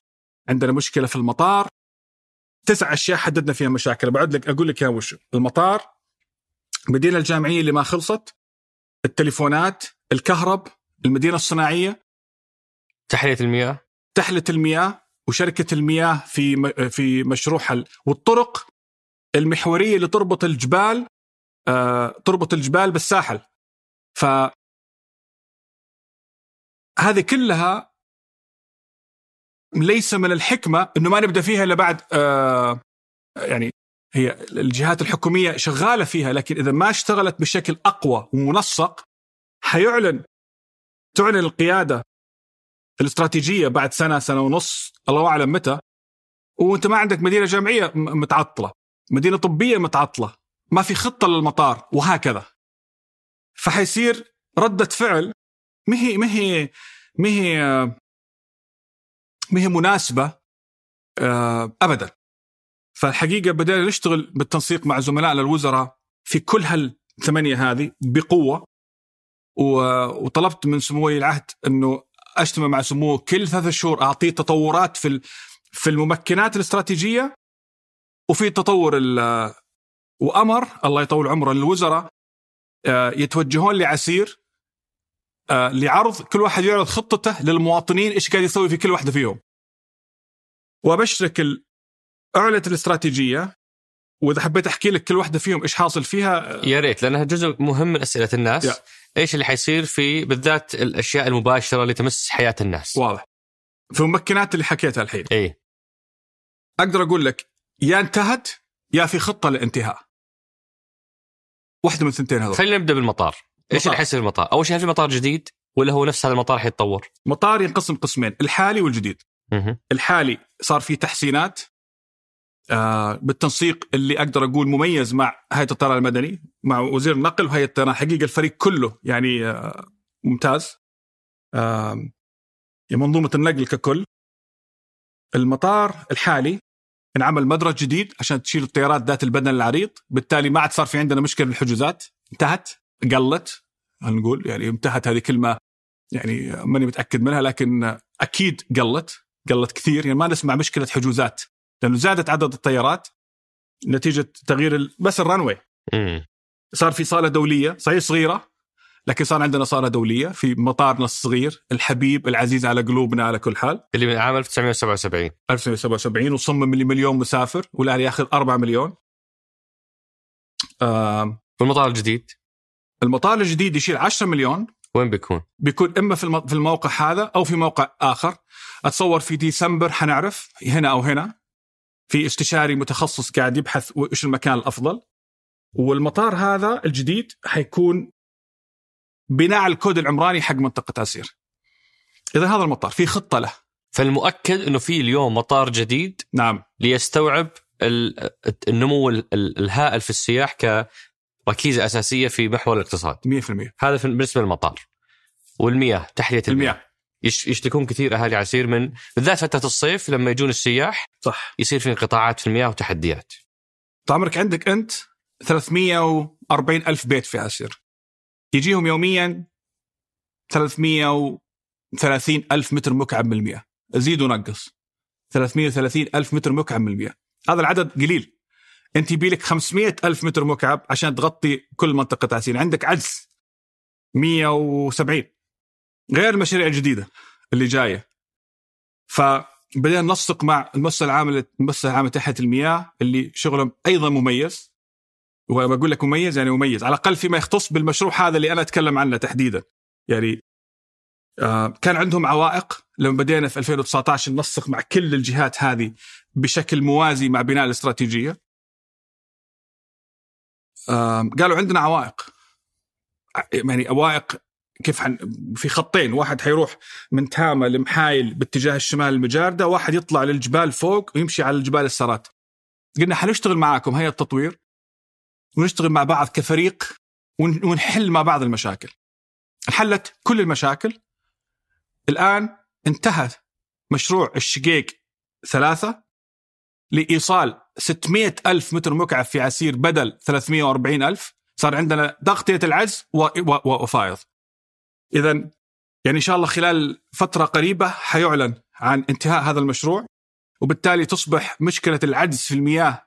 عندنا مشكلة في المطار. تسع أشياء حددنا فيها مشاكل. بعد لك أقول لك يا وش المطار المدينة الجامعية اللي ما خلصت التليفونات الكهرب المدينة الصناعية. تحلية المياه. تحلية المياه وشركة المياه في في مشروع حل والطرق المحورية اللي تربط الجبال آه تربط الجبال بالساحل. ف هذه كلها ليس من الحكمة إنه ما نبدأ فيها إلا بعد آه يعني هي الجهات الحكومية شغالة فيها لكن إذا ما اشتغلت بشكل أقوى ومنسق حيعلن تعلن القيادة الاستراتيجية بعد سنة سنة ونص الله أعلم متى وأنت ما عندك مدينة جامعية متعطلة مدينة طبية متعطلة ما في خطة للمطار وهكذا. فحيصير ردة فعل ما هي ما هي ما هي ما هي مناسبة آه، ابدا. فالحقيقة بدأنا نشتغل بالتنسيق مع زملائنا الوزراء في كل هالثمانية هذه بقوة وطلبت من سمو ولي العهد إنه أجتمع مع سموه كل ثلاثة شهور أعطيه تطورات في في الممكنات الاستراتيجية وفي تطور وأمر الله يطول عمره الوزراء آه، يتوجهون لعسير آه، لعرض كل واحد يعرض خطته للمواطنين إيش قاعد يسوي في كل واحدة فيهم. وأبشرك أعلنت الاستراتيجية وإذا حبيت أحكي لك كل واحدة فيهم إيش حاصل فيها آه، يا ريت لأنها جزء مهم من أسئلة الناس يا. إيش اللي حيصير في بالذات الأشياء المباشرة اللي تمس حياة الناس واضح. في الممكنات اللي حكيتها الحين اي أقدر أقول لك يا انتهت يا في خطة للانتهاء. واحدة من الثنتين هذول. خلينا نبدأ بالمطار إيش مطار. اللي حيصير في المطار أول شيء هل في مطار جديد ولا هو نفس هذا المطار حيتطور مطار ينقسم قسمين الحالي والجديد. الحالي صار فيه تحسينات آه بالتنسيق اللي أقدر أقول مميز مع هيئة الطيران المدني مع وزير النقل وهيئة الطيران. حقيقة الفريق كله يعني آه ممتاز. آه منظومة النقل ككل. المطار الحالي انعمل مدرج جديد عشان تشيل الطيارات ذات البدن العريض. بالتالي ما عاد صار في عندنا مشكلة بالحجوزات انتهت قلت نقول يعني انتهت هذه كلمة يعني ماني متأكد منها لكن أكيد قلت قلت كثير. يعني ما نسمع مشكلة حجوزات لأنه زادت عدد الطيارات نتيجة تغيير بس الرنوي صار في صالة دولية صحيح صغيرة لكن صار عندنا صالة دولية في مطارنا الصغير الحبيب العزيز على قلوبنا على كل حال. اللي من عام 1977 1977 وصمم لمليون مسافر والآن ياخذ 4 مليون. آه والمطار الجديد؟ المطار الجديد يشيل 10 مليون. وين بيكون؟ بيكون إما في في الموقع هذا أو في موقع آخر. أتصور في ديسمبر حنعرف هنا أو هنا. في استشاري متخصص قاعد يبحث وش المكان الأفضل. والمطار هذا الجديد حيكون بناء على الكود العمراني حق منطقة آسير. إذا هذا المطار في خطة له. فالمؤكد إنه في اليوم مطار جديد نعم. ليستوعب النمو الهائل في السياح ركيزه أساسية في محور الاقتصاد. 100% هذا بالنسبة للمطار. والمياه تحليه المياه, المياه. يشتكون كثير أهالي عسير من بالذات فترة الصيف لما يجون السياح صح. يصير في انقطاعات في المياه وتحديات. طال عمرك عندك أنت 340 ألف بيت في عسير يجيهم يوميا 330 ألف متر مكعب من المياه. زيد ونقص. 330 ألف متر مكعب من المياه. هذا العدد قليل. أنت يبي لك 500 ألف متر مكعب عشان تغطي كل منطقة عسير عندك عجز. 170 غير المشاريع الجديدة اللي جاية. فبدينا ننسق مع المؤسسة العامة المؤسسة العامة تحت المياه اللي شغلهم أيضا مميز. وبقول لك مميز يعني مميز على الأقل فيما يختص بالمشروع هذا اللي أنا أتكلم عنه تحديدا. يعني آه كان عندهم عوائق لما بدينا في 2019 ننسق مع كل الجهات هذه بشكل موازي مع بناء الاستراتيجية. قالوا عندنا عوائق. يعني عوائق كيف حن في خطين. واحد حيروح من تامة لمحايل باتجاه الشمال المجاردة واحد يطلع للجبال فوق ويمشي على الجبال السرات. قلنا حنشتغل معاكم هيئة التطوير ونشتغل مع بعض كفريق ونحل مع بعض المشاكل. انحلت كل المشاكل. الآن انتهى مشروع الشقيق ثلاثة لإيصال 600 ألف متر مكعب في عسير بدل 340 ألف. صار عندنا تغطية العجز وفائض. إذا يعني إن شاء الله خلال فترة قريبة حيعلن عن انتهاء هذا المشروع وبالتالي تصبح مشكلة العجز في المياه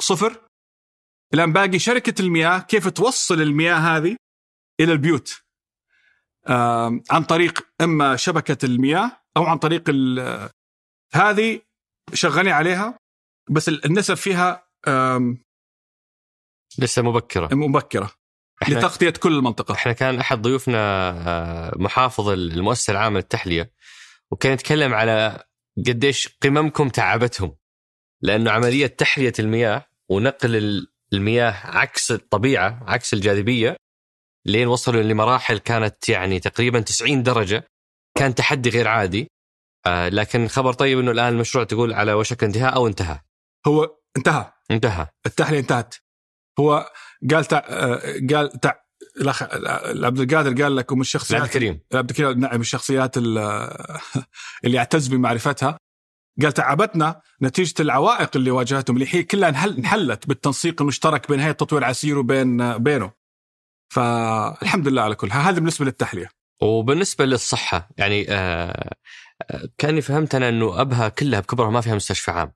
صفر. الآن باقي شركة المياه كيف توصل المياه هذه إلى البيوت؟ عن طريق إما شبكة المياه أو عن طريق هذه شغالين عليها بس النسب فيها لسه مبكرة. مبكرة. لتغطية كل المنطقة. إحنا كان أحد ضيوفنا آه، محافظ المؤسسة العامة للتحلية وكان يتكلم على قديش قممكم تعبتهم. لأنه عملية تحلية المياه ونقل المياه عكس الطبيعة عكس الجاذبية لين وصلوا لمراحل كانت يعني تقريبا 90 درجة. كان تحدي غير عادي. آه لكن خبر طيب إنه الآن المشروع تقول على وشك انتهاء أو انتهى. هو انتهى. انتهى. التحلية انتهت. هو قال تع... قال تع... الاخ عبد القادر قال لكم الشخصيات عبد الكريم. عبد الكريم نعم الشخصيات (laughs) اللي اعتز بمعرفتها. قال تعبتنا نتيجة العوائق اللي واجهتهم اللي هي كلها انحلت بالتنسيق المشترك بين هيئة تطوير عسير وبين بينه. فالحمد لله على كل هذا بالنسبة للتحلية. وبالنسبة للصحة يعني آه, آه، كأني فهمت أنا إنه أبها كلها بكبرها ما فيها مستشفى عام.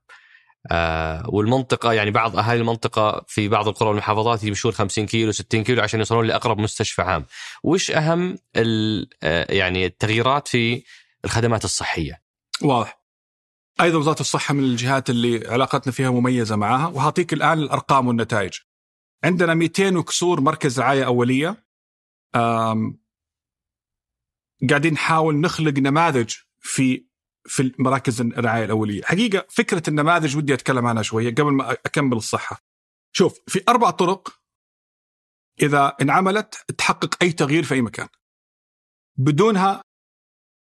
آه والمنطقة يعني بعض أهالي المنطقة في بعض القرى والمحافظات يمشون 50 كيلو 60 كيلو عشان يوصلون لأقرب مستشفى عام. وش أهم آه يعني التغييرات في الخدمات الصحية؟ واضح. أيضا وزارة الصحة من الجهات اللي علاقتنا فيها مميزة معها وهعطيك الآن الأرقام والنتائج. عندنا 200 وكسور مركز رعاية أولية قاعدين نحاول نخلق نماذج في في مراكز الرعاية الأولية، حقيقة فكرة النماذج ودي أتكلم عنها شوية قبل ما أكمل الصحة. شوف في أربع طرق إذا انعملت تحقق أي تغيير في أي مكان. بدونها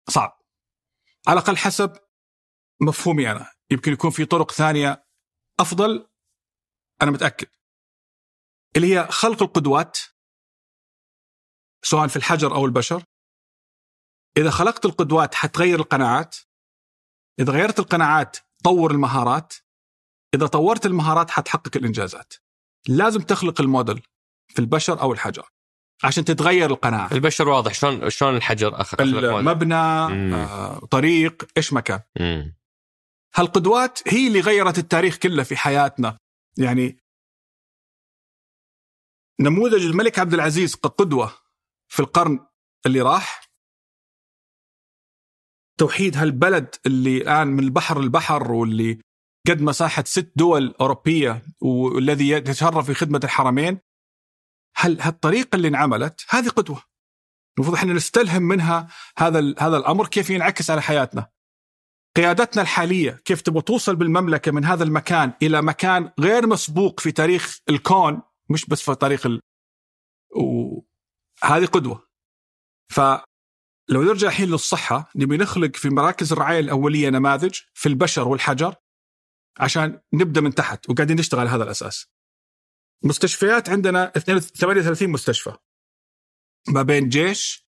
صعب. على الأقل حسب مفهومي أنا، يمكن يكون في طرق ثانية أفضل أنا متأكد اللي هي خلق القدوات سواء في الحجر أو البشر إذا خلقت القدوات حتغير القناعات إذا غيرت القناعات طور المهارات. إذا طورت المهارات حتحقق الإنجازات. لازم تخلق الموديل في البشر أو الحجر عشان تتغير القناعة. البشر واضح. شلون شلون الحجر اخذ المبنى آه، طريق إيش مكان هالقدوات هي اللي غيرت التاريخ كله في حياتنا. يعني نموذج الملك عبد العزيز كقدوة في القرن اللي راح توحيد هالبلد اللي الآن من البحر للبحر واللي قد مساحة ست دول أوروبية والذي يتشرف في خدمة الحرمين هل هالطريقة اللي انعملت هذه قدوة؟ المفروض إحنا نستلهم منها هذا هذا الأمر كيف ينعكس على حياتنا. قيادتنا الحالية كيف تبغى توصل بالمملكة من هذا المكان إلى مكان غير مسبوق في تاريخ الكون مش بس في تاريخ ال... وهذه قدوة. فلو نرجع الحين للصحة نبي نخلق في مراكز الرعاية الأولية نماذج في البشر والحجر عشان نبدأ من تحت وقاعدين نشتغل على هذا الأساس. مستشفيات عندنا 38 مستشفى. ما بين جيش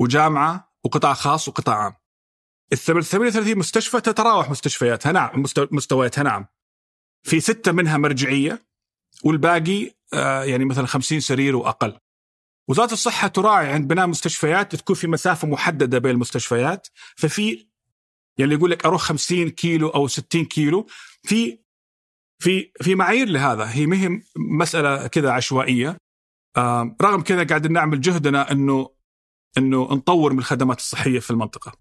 وجامعة وقطاع خاص وقطاع عام. ال 38 مستشفى تتراوح مستشفياتها. نعم مستوياتها نعم. في ستة منها مرجعية والباقي آه، يعني مثلا 50 سرير وأقل. وزارة الصحة تراعي عند بناء مستشفيات تكون في مسافة محددة بين المستشفيات. ففي يعني يقول لك أروح 50 كيلو أو 60 كيلو. في في في معايير لهذا. هي مهم مسألة كذا عشوائية. رغم كذا قاعدين نعمل جهدنا إنه إنه نطور من الخدمات الصحية في المنطقة.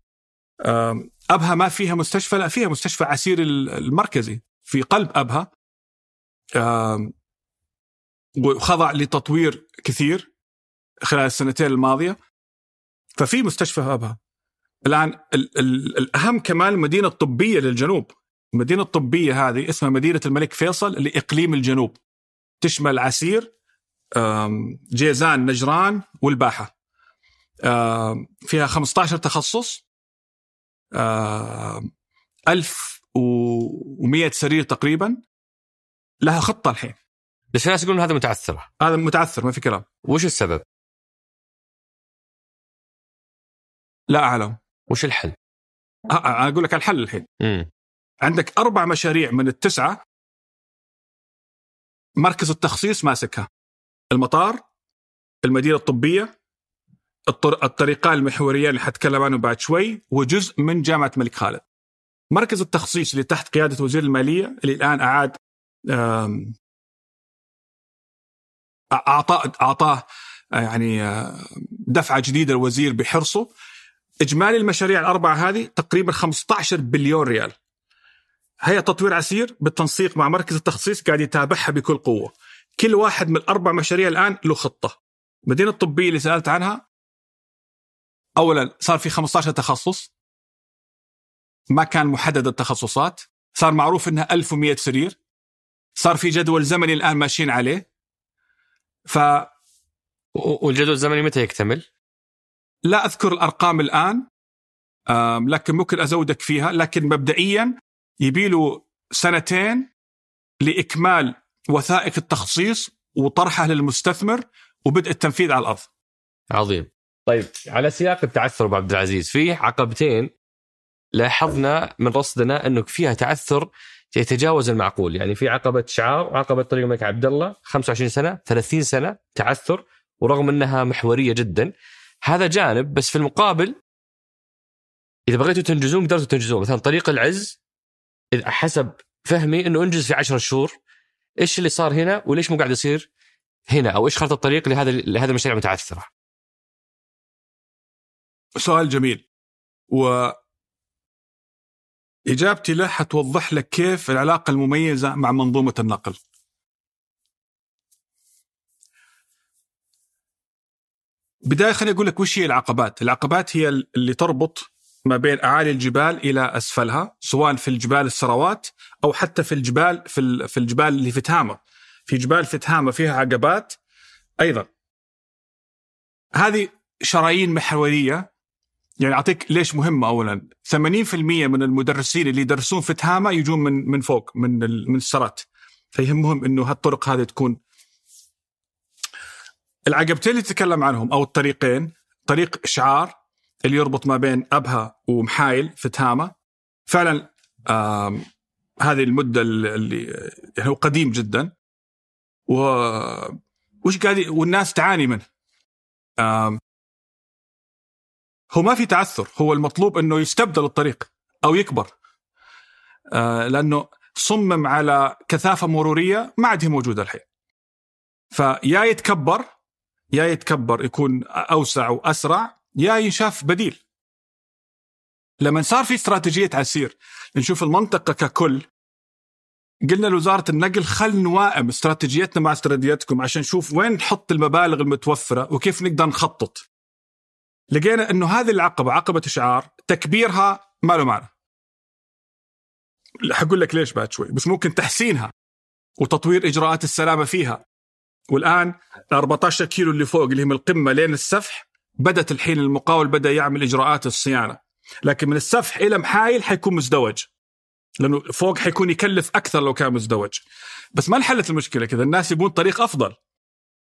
أبها ما فيها مستشفى لا فيها مستشفى عسير المركزي في قلب أبها. وخضع لتطوير كثير. خلال السنتين الماضية. ففي مستشفى أبها. الآن الأهم كمان المدينة الطبية للجنوب. المدينة الطبية هذه اسمها مدينة الملك فيصل لاقليم الجنوب. تشمل عسير جيزان نجران والباحة. فيها 15 تخصص. 1100 سرير تقريبا. لها خطة الحين. بس الناس يقولون هذا متعثره هذا متعثر ما في كلام. وش السبب؟ لا أعلم. وش الحل؟ أنا أقول لك الحل الحين. م. عندك أربع مشاريع من التسعة. مركز التخصيص ماسكها. المطار المدينة الطبية الطريقان المحوريان اللي حتكلم عنهم بعد شوي وجزء من جامعة الملك خالد. مركز التخصيص اللي تحت قيادة وزير المالية اللي الآن أعاد اعطاه أعطاه يعني دفعة جديدة الوزير بحرصه. إجمالي المشاريع الأربعة هذه تقريبا 15 بليون ريال. هيئه تطوير عسير بالتنسيق مع مركز التخصيص قاعد يتابعها بكل قوة. كل واحد من الأربع مشاريع الآن له خطة. المدينة الطبية اللي سألت عنها اولا صار في 15 تخصص. ما كان محدد التخصصات. صار معروف إنها 1100 سرير. صار في جدول زمني الآن ماشيين عليه. ف والجدول الزمني متى يكتمل؟ لا أذكر الأرقام الآن لكن ممكن أزودك فيها لكن مبدئيا يبي له سنتين لإكمال وثائق التخصيص وطرحه للمستثمر وبدء التنفيذ على الأرض. عظيم. طيب على سياق التعثر أبو عبد العزيز في عقبتين لاحظنا من رصدنا أنه فيها تعثر يتجاوز المعقول يعني في عقبة شعار وعقبة طريق الملك عبد الله 25 سنة 30 سنة تعثر ورغم أنها محورية جدا هذا جانب بس في المقابل إذا بغيتوا تنجزون قدرتوا تنجزون مثلا طريق العز حسب فهمي إنه انجز في 10 شهور إيش اللي صار هنا وليش مو قاعد يصير هنا أو إيش خارطه الطريق لهذا لهذه المشاريع المتعثرة؟ سؤال جميل و إجابتي له حتوضح لك كيف العلاقة المميزة مع منظومة النقل. بداية خليني أقول لك وش هي العقبات؟ العقبات هي اللي تربط ما بين أعالي الجبال إلى أسفلها سواء في الجبال السروات أو حتى في الجبال في في الجبال اللي في تهامه في جبال في تهامه فيها عقبات أيضا. هذه شرايين محورية. يعني أعطيك ليش مهمة اولا. 80% من المدرسين اللي يدرسون في تهامه يجون من من فوق من من السرات فيهمهم إنه هالطرق هذه تكون العقبتين اللي تتكلم عنهم أو الطريقين طريق اشعار اللي يربط ما بين أبها ومحايل في تهامه فعلا هذه المدة اللي يعني هو قديم جدا. و وش قاعد والناس تعاني منه. هو ما في تعثر. هو المطلوب إنه يستبدل الطريق أو يكبر. آه، لأنه صمم على كثافة مرورية ما عاد هي موجودة الحين. فيا يتكبر يا يتكبر يكون أوسع وأسرع يا ينشاف بديل. لما صار في استراتيجية عسير نشوف المنطقة ككل. قلنا لوزارة النقل خل نوائم استراتيجيتنا مع استراتيجيتكم عشان نشوف وين نحط المبالغ المتوفرة وكيف نقدر نخطط. لقينا إنه هذه العقبة عقبة إشعار تكبيرها ما له معنى. حقول لك ليش بعد شوي بس ممكن تحسينها وتطوير إجراءات السلامة فيها. والآن 14 كيلو اللي فوق اللي هم القمة لين السفح بدأت الحين المقاول بدأ يعمل إجراءات الصيانة. لكن من السفح إلى محايل حيكون مزدوج. لأنه فوق حيكون يكلف أكثر لو كان مزدوج. بس ما انحلت المشكلة كذا. الناس يبون طريق أفضل.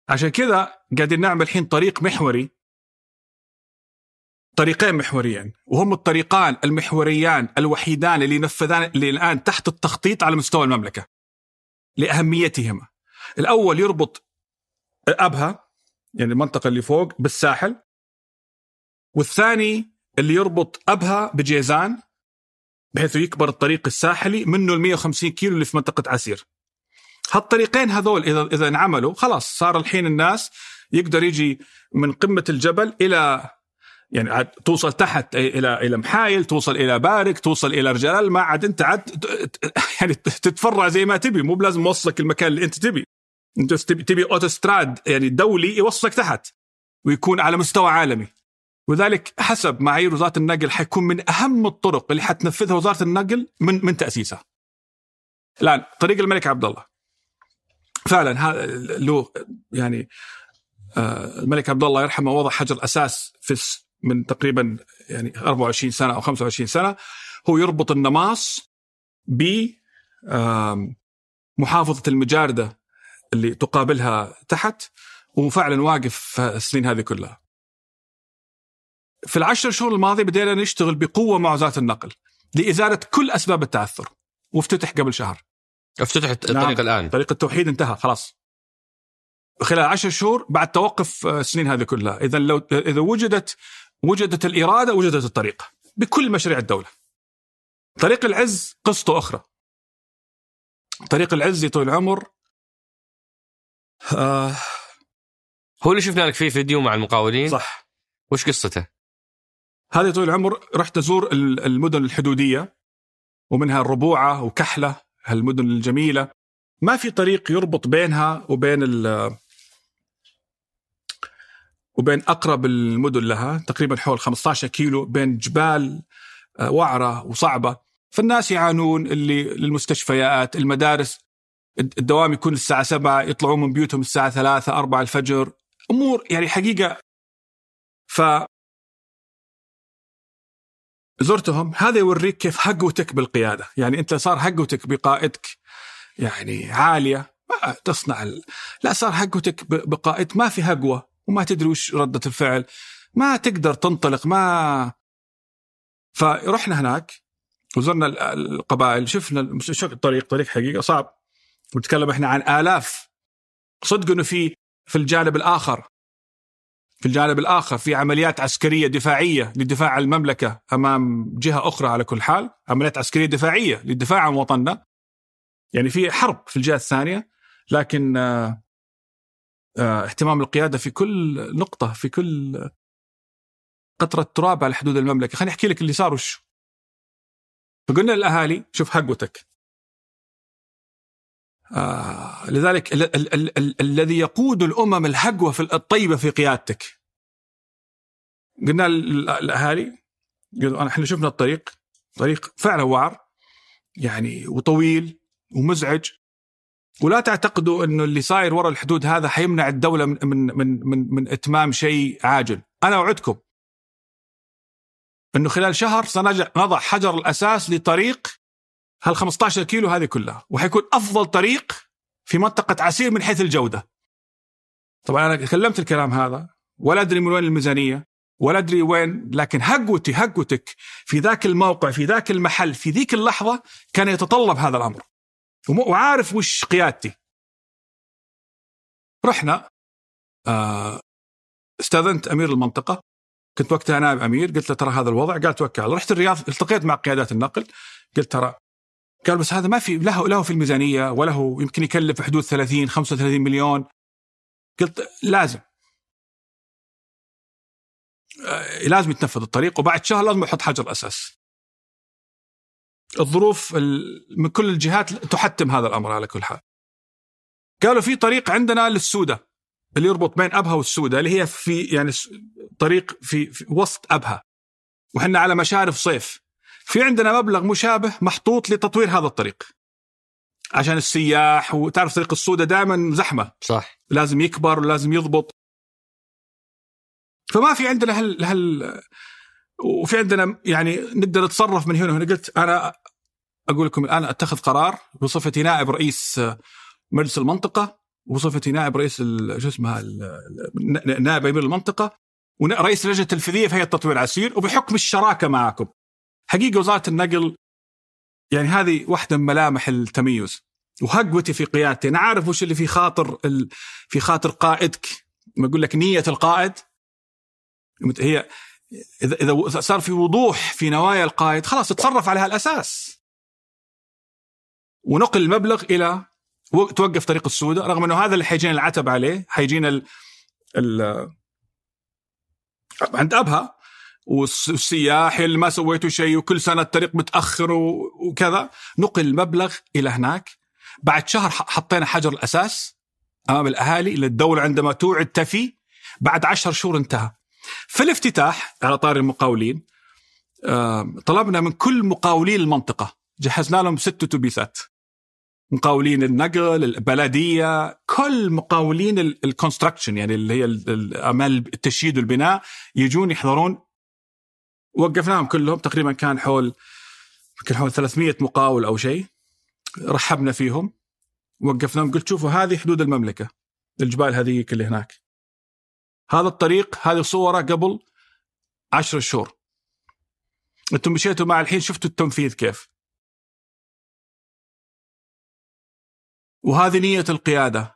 عشان كذا قاعدين نعمل الحين طريق محوري. طريقين محوريين. وهم الطريقان المحوريان الوحيدان اللي نفذان اللي الآن تحت التخطيط على مستوى المملكة. لأهميتهما. الأول يربط أبها يعني المنطقة اللي فوق بالساحل. والثاني اللي يربط أبها بجيزان بحيث يكبر الطريق الساحلي منه ال 150 كيلو اللي في منطقة عسير. هالطريقين هذول إذا إذا انعملوا خلاص صار الحين الناس يقدر يجي من قمة الجبل إلى يعني عاد توصل تحت إلى إلى محايل توصل إلى بارك توصل إلى رجال الماء عاد انت عاد يعني تتفرع زي ما تبي مو بلازم يوصلك المكان اللي أنت تبي. انت تبي أوتوستراد يعني دولي يوصلك تحت ويكون على مستوى عالمي. وذلك حسب معايير وزارة النقل حيكون من أهم الطرق اللي حتنفذها وزارة النقل من من تأسيسها. الآن طريق الملك عبد الله. فعلا هذا له يعني آه الملك عبد الله يرحمه وضع حجر أساس في من تقريبا يعني 24 سنة أو 25 سنة. هو يربط النماص ب محافظة المجاردة اللي تقابلها تحت وفعلا واقف السنين هذه كلها. في العشر شهور الماضيه بدينا نشتغل بقوة مع وزارة النقل لإزالة كل أسباب التعثر وافتتح قبل شهر. افتتحت الطريق نعم. الآن طريق التوحيد انتهى خلاص. خلال عشر شهور بعد توقف السنين هذه كلها، اذا لو إذا وجدت وجدت الإرادة وجدت الطريقة بكل مشاريع الدولة. طريق العز قصته أخرى. طريق العز يا طويل العمر آه. هو اللي شفنا لك فيه فيديو مع المقاولين؟ صح. وش قصته؟ هذا طويل العمر رحت ازور المدن الحدودية ومنها الربوعه وكحلة هالمدن الجميلة. ما في طريق يربط بينها وبين ال وبين أقرب المدن لها تقريبا حول 15 كيلو بين جبال وعرة وصعبة. فالناس يعانون اللي للمستشفيات المدارس. الدوام يكون الساعة سبعة يطلعون من بيوتهم الساعة ثلاثة أربعة الفجر. أمور يعني حقيقة. ف زرتهم. هذا يوريك كيف هقوتك بالقيادة. يعني أنت صار هقوتك بقائدك يعني عالية. ما تصنع ال... لا صار هقوتك بقائد. ما في هقوة وما تدري وش ردة الفعل. ما تقدر تنطلق ما فرحنا هناك وزرنا القبائل. شفنا الطريق طريق حقيقة صعب. ونتكلم إحنا عن آلاف. صدق إنه في في الجانب الآخر. في الجانب الآخر في عمليات عسكرية دفاعية لدفاع عن المملكة أمام جهة أخرى على كل حال، عمليات عسكرية دفاعية للدفاع عن وطننا. يعني في حرب في الجهة الثانية. لكن آه آه اهتمام القيادة في كل نقطة في كل قطرة تراب على حدود المملكة، خليني أحكي لك اللي صار وش. فقلنا للأهالي شوف حقوتك آه لذلك ال ال ال ال الذي يقود الأمم الهقوه في الطيبة في قيادتك. قلنا الاهالي قالوا إحنا شفنا الطريق طريق فعلا وعر يعني وطويل ومزعج. ولا تعتقدوا إنه اللي صاير ورا الحدود هذا حيمنع الدولة من من من من, من إتمام شيء عاجل. أنا اوعدكم إنه خلال شهر سنضع حجر الأساس لطريق هال 15 كيلو هذه كلها وحيكون أفضل طريق في منطقة عسير من حيث الجودة. طبعا أنا تكلمت الكلام هذا ولا أدري من وين الميزانية ولا أدري وين لكن هقوتي هقوتك في ذاك الموقع في ذاك المحل في ذيك اللحظة كان يتطلب هذا الأمر. وعارف وش قيادتي. رحنا آه، استأذنت أمير المنطقة. كنت وقتها نائب أمير قلت له ترى هذا الوضع. قال توكل. رحت الرياض التقيت مع قيادات النقل. قلت ترى قال بس هذا ما في له له في الميزانية وله يمكن يكلف حدود 30 35 مليون. قلت لازم. آه، لازم يتنفذ الطريق وبعد شهر لازم يحط حجر أساس. الظروف من كل الجهات تحتم هذا الأمر على كل حال. قالوا في طريق عندنا للسودة اللي يربط بين أبها والسودة اللي هي في يعني طريق في, في وسط أبها. وحنا على مشارف صيف. في عندنا مبلغ مشابه محطوط لتطوير هذا الطريق. عشان السياح وتعرف طريق السودة دائما زحمة. صح. لازم يكبر ولازم يضبط. فما في عندنا هل هل وفي عندنا يعني نقدر نتصرف من هنا وهنا. قلت أنا أقول لكم الآن أتخذ قرار بصفتي نائب رئيس مجلس المنطقة وبصفتي نائب رئيس شو اسمها نائب أمير المنطقة ورئيس اللجنه التنفيذيه في هيئه تطوير عسير وبحكم الشراكة معكم. حقيقة وزارة النقل يعني هذه واحدة من ملامح التميز. وهقوتي في قيادتي. أنا عارف وش اللي في خاطر في خاطر قائدك. ما أقول لك نية القائد. هي اذا إذا صار في وضوح في نوايا القائد خلاص تصرف على هالأساس. ونقل المبلغ إلى توقف طريق السودة رغم إنه هذا اللي حيجينا العتب عليه حيجينا ال ال عند أبها. والسياح اللي ما سويتوا شيء وكل سنة الطريق متأخر وكذا. نقل المبلغ إلى هناك. بعد شهر حطينا حجر الأساس أمام الأهالي اللي الدولة عندما توعد تفي بعد عشر شهور انتهى. في الافتتاح على طار المقاولين طلبنا من كل مقاولين المنطقة. جهزنا لهم ست اتوبيسات مقاولين النقل البلدية كل مقاولين الكونستراكشن يعني اللي هي الاعمال التشييد والبناء يجون يحضرون وقفناهم كلهم تقريبا كان حول يمكن حول 300 مقاول أو شيء رحبنا فيهم وقفناهم قلت شوفوا هذه حدود المملكة الجبال هذيك اللي هناك. هذا الطريق هذه صوره قبل عشر شهور. أنتم مشيتوا مع الحين شفتوا التنفيذ كيف. وهذه نية القيادة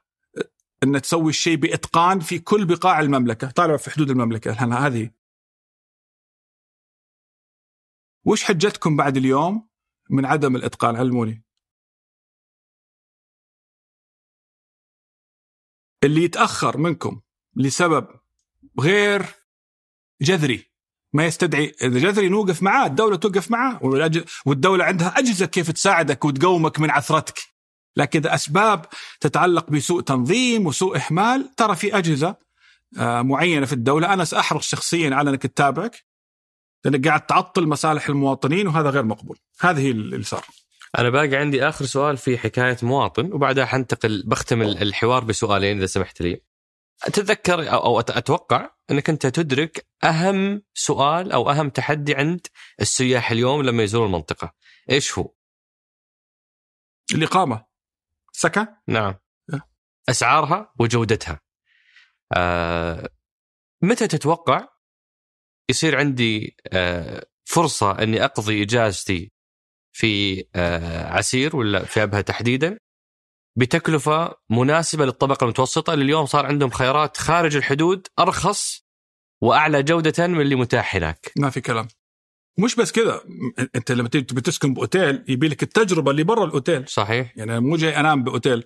أن تسوي الشيء بإتقان في كل بقاع المملكة. طالع في حدود المملكة هذه وش حجتكم بعد اليوم من عدم الإتقان؟ علموني اللي يتأخر منكم لسبب غير جذري ما يستدعي إذا جذري نوقف معاه الدولة توقف معاه والدولة عندها أجهزة كيف تساعدك وتقومك من عثرتك. لكن إذا أسباب تتعلق بسوء تنظيم وسوء اهمال ترى في أجهزة آه، معينة في الدولة. أنا سأحرص شخصيا على إنك تتابعك. لأنك قاعد تعطل مصالح المواطنين وهذا غير مقبول. هذه اللي صار. أنا باقي عندي آخر سؤال في حكاية مواطن وبعدها حنتقل بختم الحوار بسؤالين إذا سمحت لي. أتذكر أو أتوقع إنك أنت تدرك أهم سؤال أو أهم تحدي عند السياح اليوم لما يزوروا المنطقة. إيش هو؟ الاقامه سكن نعم. أسعارها وجودتها. آه متى تتوقع يصير عندي آه فرصة إني أقضي إجازتي في آه عسير ولا في أبها تحديدا بتكلفة مناسبة للطبقة المتوسطة. اللي اليوم صار عندهم خيارات خارج الحدود أرخص وأعلى جودة من اللي متاح هناك. ما في كلام. مش بس كذا أنت لما تبي تسكن بأوتيل يبي لك التجربة اللي برا الأوتيل. صحيح. يعني أنا مو جاي أنام بأوتيل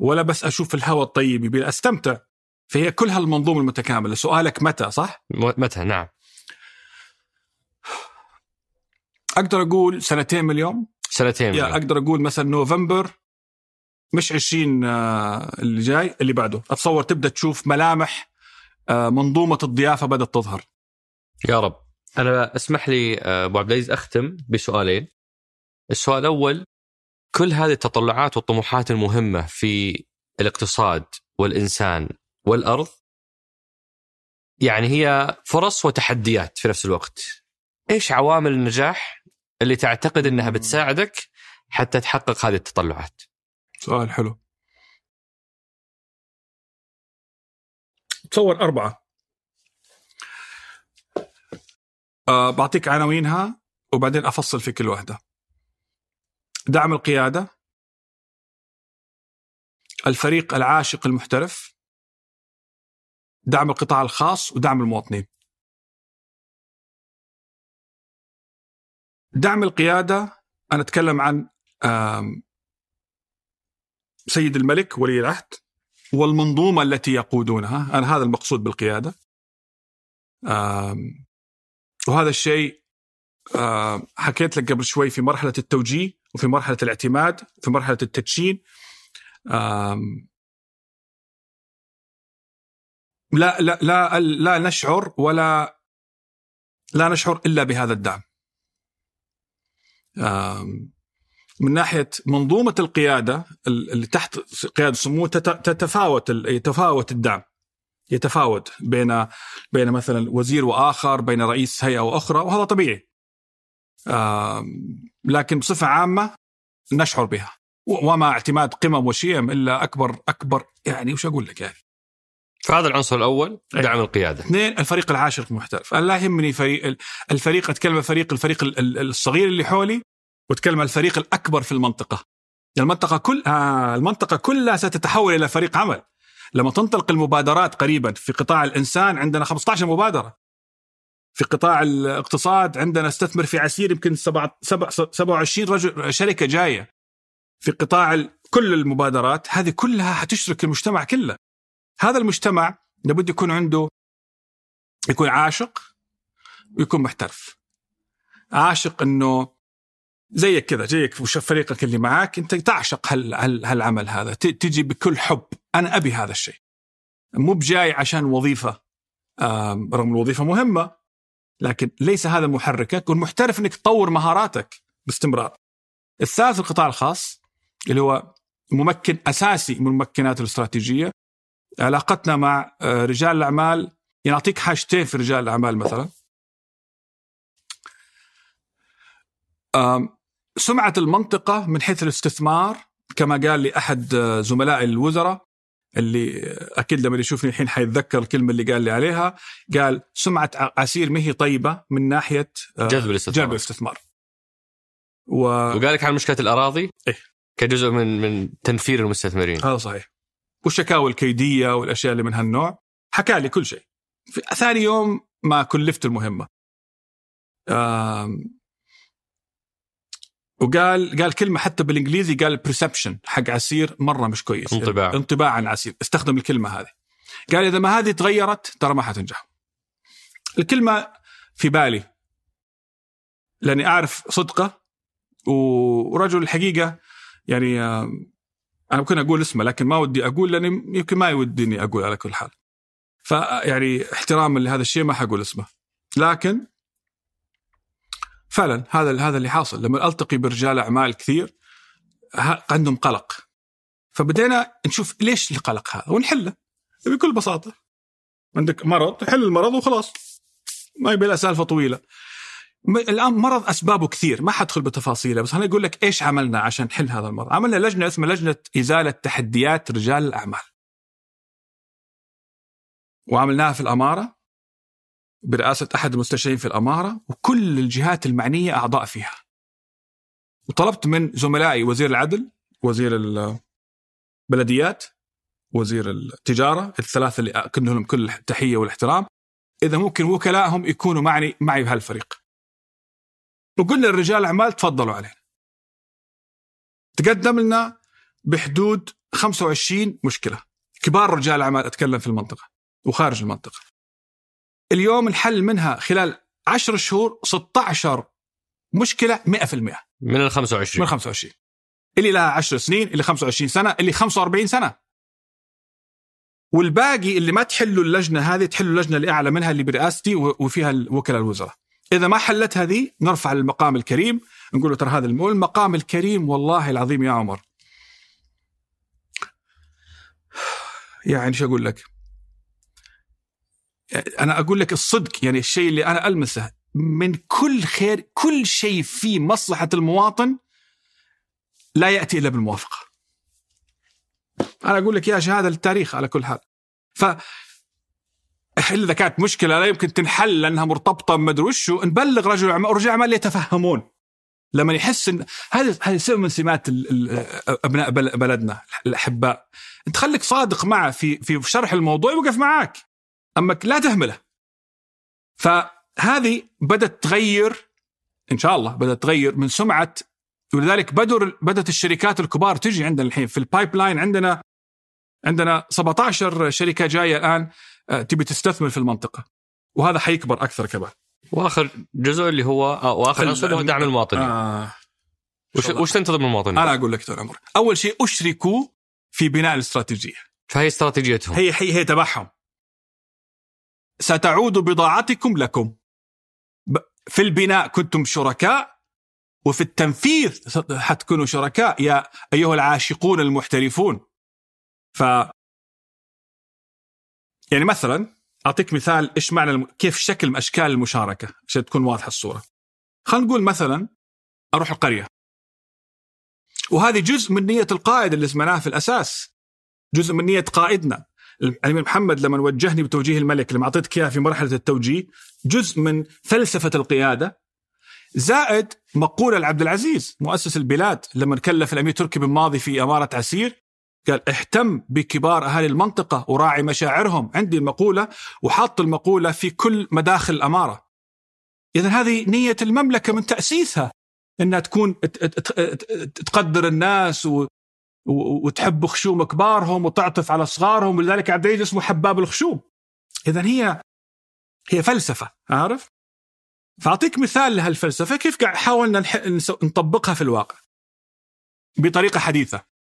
ولا بس أشوف الهواء الطيب يبي أستمتع. فهي كل هالمنظومة المتكاملة. سؤالك متى صح؟ متى نعم. أقدر أقول سنتين من اليوم. سنتين من اليوم. أقدر أقول مثلا نوفمبر مش 20 آه، اللي جاي اللي بعده. أتصور تبدأ تشوف ملامح آه، منظومة الضيافة بدأت تظهر. يا رب. أنا أسمح لي آه، أبو عبد العزيز أختم بسؤالين. السؤال الأول كل هذه التطلعات والطموحات المهمة في الاقتصاد والإنسان والأرض يعني هي فرص وتحديات في نفس الوقت. إيش عوامل النجاح؟ اللي تعتقد إنها بتساعدك حتى تحقق هذه التطلعات؟ سؤال حلو. تصور أربعة. أه بعطيك عناوينها وبعدين أفصل في كل واحدة. دعم القيادة. الفريق العاشق المحترف. دعم القطاع الخاص ودعم المواطنين. دعم القيادة أنا أتكلم عن سيد الملك ولي العهد والمنظومة التي يقودونها. أنا هذا المقصود بالقيادة. وهذا الشيء حكيت لك قبل شوي في مرحلة التوجيه وفي مرحلة الاعتماد وفي مرحلة التدشين. لا لا لا لا نشعر ولا لا نشعر إلا بهذا الدعم. من ناحية منظومة القيادة اللي تحت قيادة سمو تتفاوت يتفاوت الدعم. يتفاوت بين بين مثلا وزير وآخر بين رئيس هيئة وأخرى وهذا طبيعي. لكن بصفة عامة نشعر بها. وما اعتماد قمم وشيم إلا اكبر أكبر يعني وش أقول لك يعني؟ فهذا العنصر الأول دعم القيادة. اثنين الفريق العاشر المحترف، أنا لا يهمني فريق الفريق أتكلم الفريق الفريق الصغير اللي حولي وأتكلم الفريق الأكبر في المنطقة. المنطقة كل آه المنطقة كلها ستتحول إلى فريق عمل. لما تنطلق المبادرات قريبا في قطاع الإنسان عندنا 15 مبادرة. في قطاع الاقتصاد عندنا استثمر في عسير يمكن 27 رجل شركة جاية. في قطاع كل المبادرات هذه كلها حتشرك المجتمع كله. هذا المجتمع لابد يكون عنده يكون عاشق ويكون محترف. عاشق إنه زيك كذا زيك وش فريقك اللي معاك أنت تعشق هال هال هالعمل هذا. تجي بكل حب. أنا أبي هذا الشيء. مو بجاي عشان وظيفة رغم الوظيفة مهمة لكن ليس هذا محركك. والمحترف إنك تطور مهاراتك باستمرار. الثالث القطاع الخاص اللي هو ممكن أساسي من الممكنات الاستراتيجية علاقتنا مع آه، رجال الأعمال. يعني اعطيك حاجتين في رجال الأعمال مثلا. سمعة المنطقة من حيث الاستثمار كما قال لي أحد آه، زملائي الوزراء اللي أكيد لما يشوفني الحين حيتذكر الكلمة اللي قال لي عليها. قال سمعة عسير ما هي طيبة من ناحية آه، جذب الاستثمار. جذب الاستثمار. و... وقال لك عن مشكلة الأراضي؟ إيه؟ كجزء من من تنفير المستثمرين. هذا صحيح. والشكاوى الكيدية والأشياء اللي من هالنوع حكى لي كل شيء. في ثاني يوم ما كلفت المهمة. وقال قال كلمة حتى بالإنجليزي قال برسبشن حق عسير مرة مش كويس. انطباع. انطباع عن عسير. استخدم الكلمة هذه. قال إذا ما هذه تغيرت ترى ما حتنجح. الكلمة في بالي. لأني أعرف صدقة ورجل الحقيقة يعني أنا ممكن أقول اسمه لكن ما ودي أقول لأني يمكن ما يوديني أقول على كل حال. فيعني احتراما لهذا الشيء ما حقول اسمه. لكن فعلا هذا هذا اللي حاصل. لما ألتقي برجال أعمال كثير عندهم قلق. فبدينا نشوف ليش القلق هذا ونحله. بكل بساطة. عندك مرض حل المرض وخلاص. ما يبي سالفه طويلة. الآن مرض أسبابه كثير ما حدخل بتفاصيله بس أنا أقول لك إيش عملنا عشان نحل هذا المرض. عملنا لجنة اسمها لجنة إزالة تحديات رجال الأعمال. وعملناها في الأمارة برئاسة أحد المستشارين في الأمارة وكل الجهات المعنية أعضاء فيها. وطلبت من زملائي وزير العدل وزير البلديات وزير التجارة الثلاثة اللي اكن لهم كل التحيه والاحترام. إذا ممكن وكلائهم يكونوا معي معي بهالفريق. وقلنا لرجال الأعمال تفضلوا علينا. تقدم لنا بحدود 25 مشكلة. كبار رجال الأعمال أتكلم في المنطقة وخارج المنطقة. اليوم الحل منها خلال 10 شهور 16 مشكلة 100% من ال 25 من ال 25 اللي لها 10 سنين اللي 25 سنة اللي 45 سنة. والباقي اللي ما تحلوا اللجنة هذه تحلوا اللجنة اللي أعلى منها اللي برئاستي وفيها وكلاء الوزراء. إذا ما حلت هذه نرفع المقام الكريم نقول له ترى هذا المقام الكريم والله العظيم يا عمر. يعني شو أقول لك؟ أنا أقول لك الصدق يعني الشيء اللي أنا ألمسه من كل خير كل شيء في مصلحة المواطن لا يأتي إلا بالموافقة. أنا أقول لك يا شهادة للتاريخ على كل حال. ف إذا كانت مشكلة لا يمكن تنحل لأنها مرتبطة بمدري وشو نبلغ رجل رجال أعمال يتفهمون. لما يحس ان هذه هذه سمه من سمات أبناء بلدنا الأحباء. أنت خليك صادق معه في في شرح الموضوع يوقف معاك. أما لا تهمله. فهذه بدأت تغير إن شاء الله بدأت تغير من سمعة ولذلك بدر بدأت الشركات الكبار تجي عندنا الحين في ال pipeline عندنا عندنا 17 شركة جاية الآن. تبي تستثمر في المنطقة. وهذا حيكبر أكثر كمان. وآخر جزء اللي هو آه وآخر عنصر اللي هو دعم المواطنين. آه وش, وش تنتظر من المواطنين؟ أنا أقول لك دكتور عمر. أول شيء أشركوا في بناء الاستراتيجية. فهي استراتيجيتهم. هي هي هي تبعهم. ستعود بضاعتكم لكم. في البناء كنتم شركاء وفي التنفيذ حتكونوا شركاء. يا أيها العاشقون المحترفون. ف يعني مثلا أعطيك مثال إيش معنى الم... كيف شكل من أشكال المشاركة عشان تكون واضحة الصورة. خلينا نقول مثلا أروح القرية. وهذه جزء من نية القائد اللي سمعناه في الأساس. جزء من نية قائدنا. الأمير محمد لما وجهني بتوجيه الملك لما اعطيتك اياه في مرحلة التوجيه جزء من فلسفة القيادة زائد مقولة لعبد العزيز مؤسس البلاد لما كلف الأمير تركي بن ماضي في إمارة عسير قال اهتم بكبار أهالي المنطقة وراعي مشاعرهم عندي المقولة وحاط المقولة في كل مداخل الأمارة. اذا هذه نية المملكة من تأسيسها إنها تكون تقدر الناس وتحب خشوم كبارهم وتعطف على صغارهم ولذلك عبد العزيز اسمه حباب الخشوم. اذا هي هي فلسفة عارف؟ فأعطيك مثال لهالفلسفة كيف حاولنا نطبقها في الواقع بطريقة حديثة.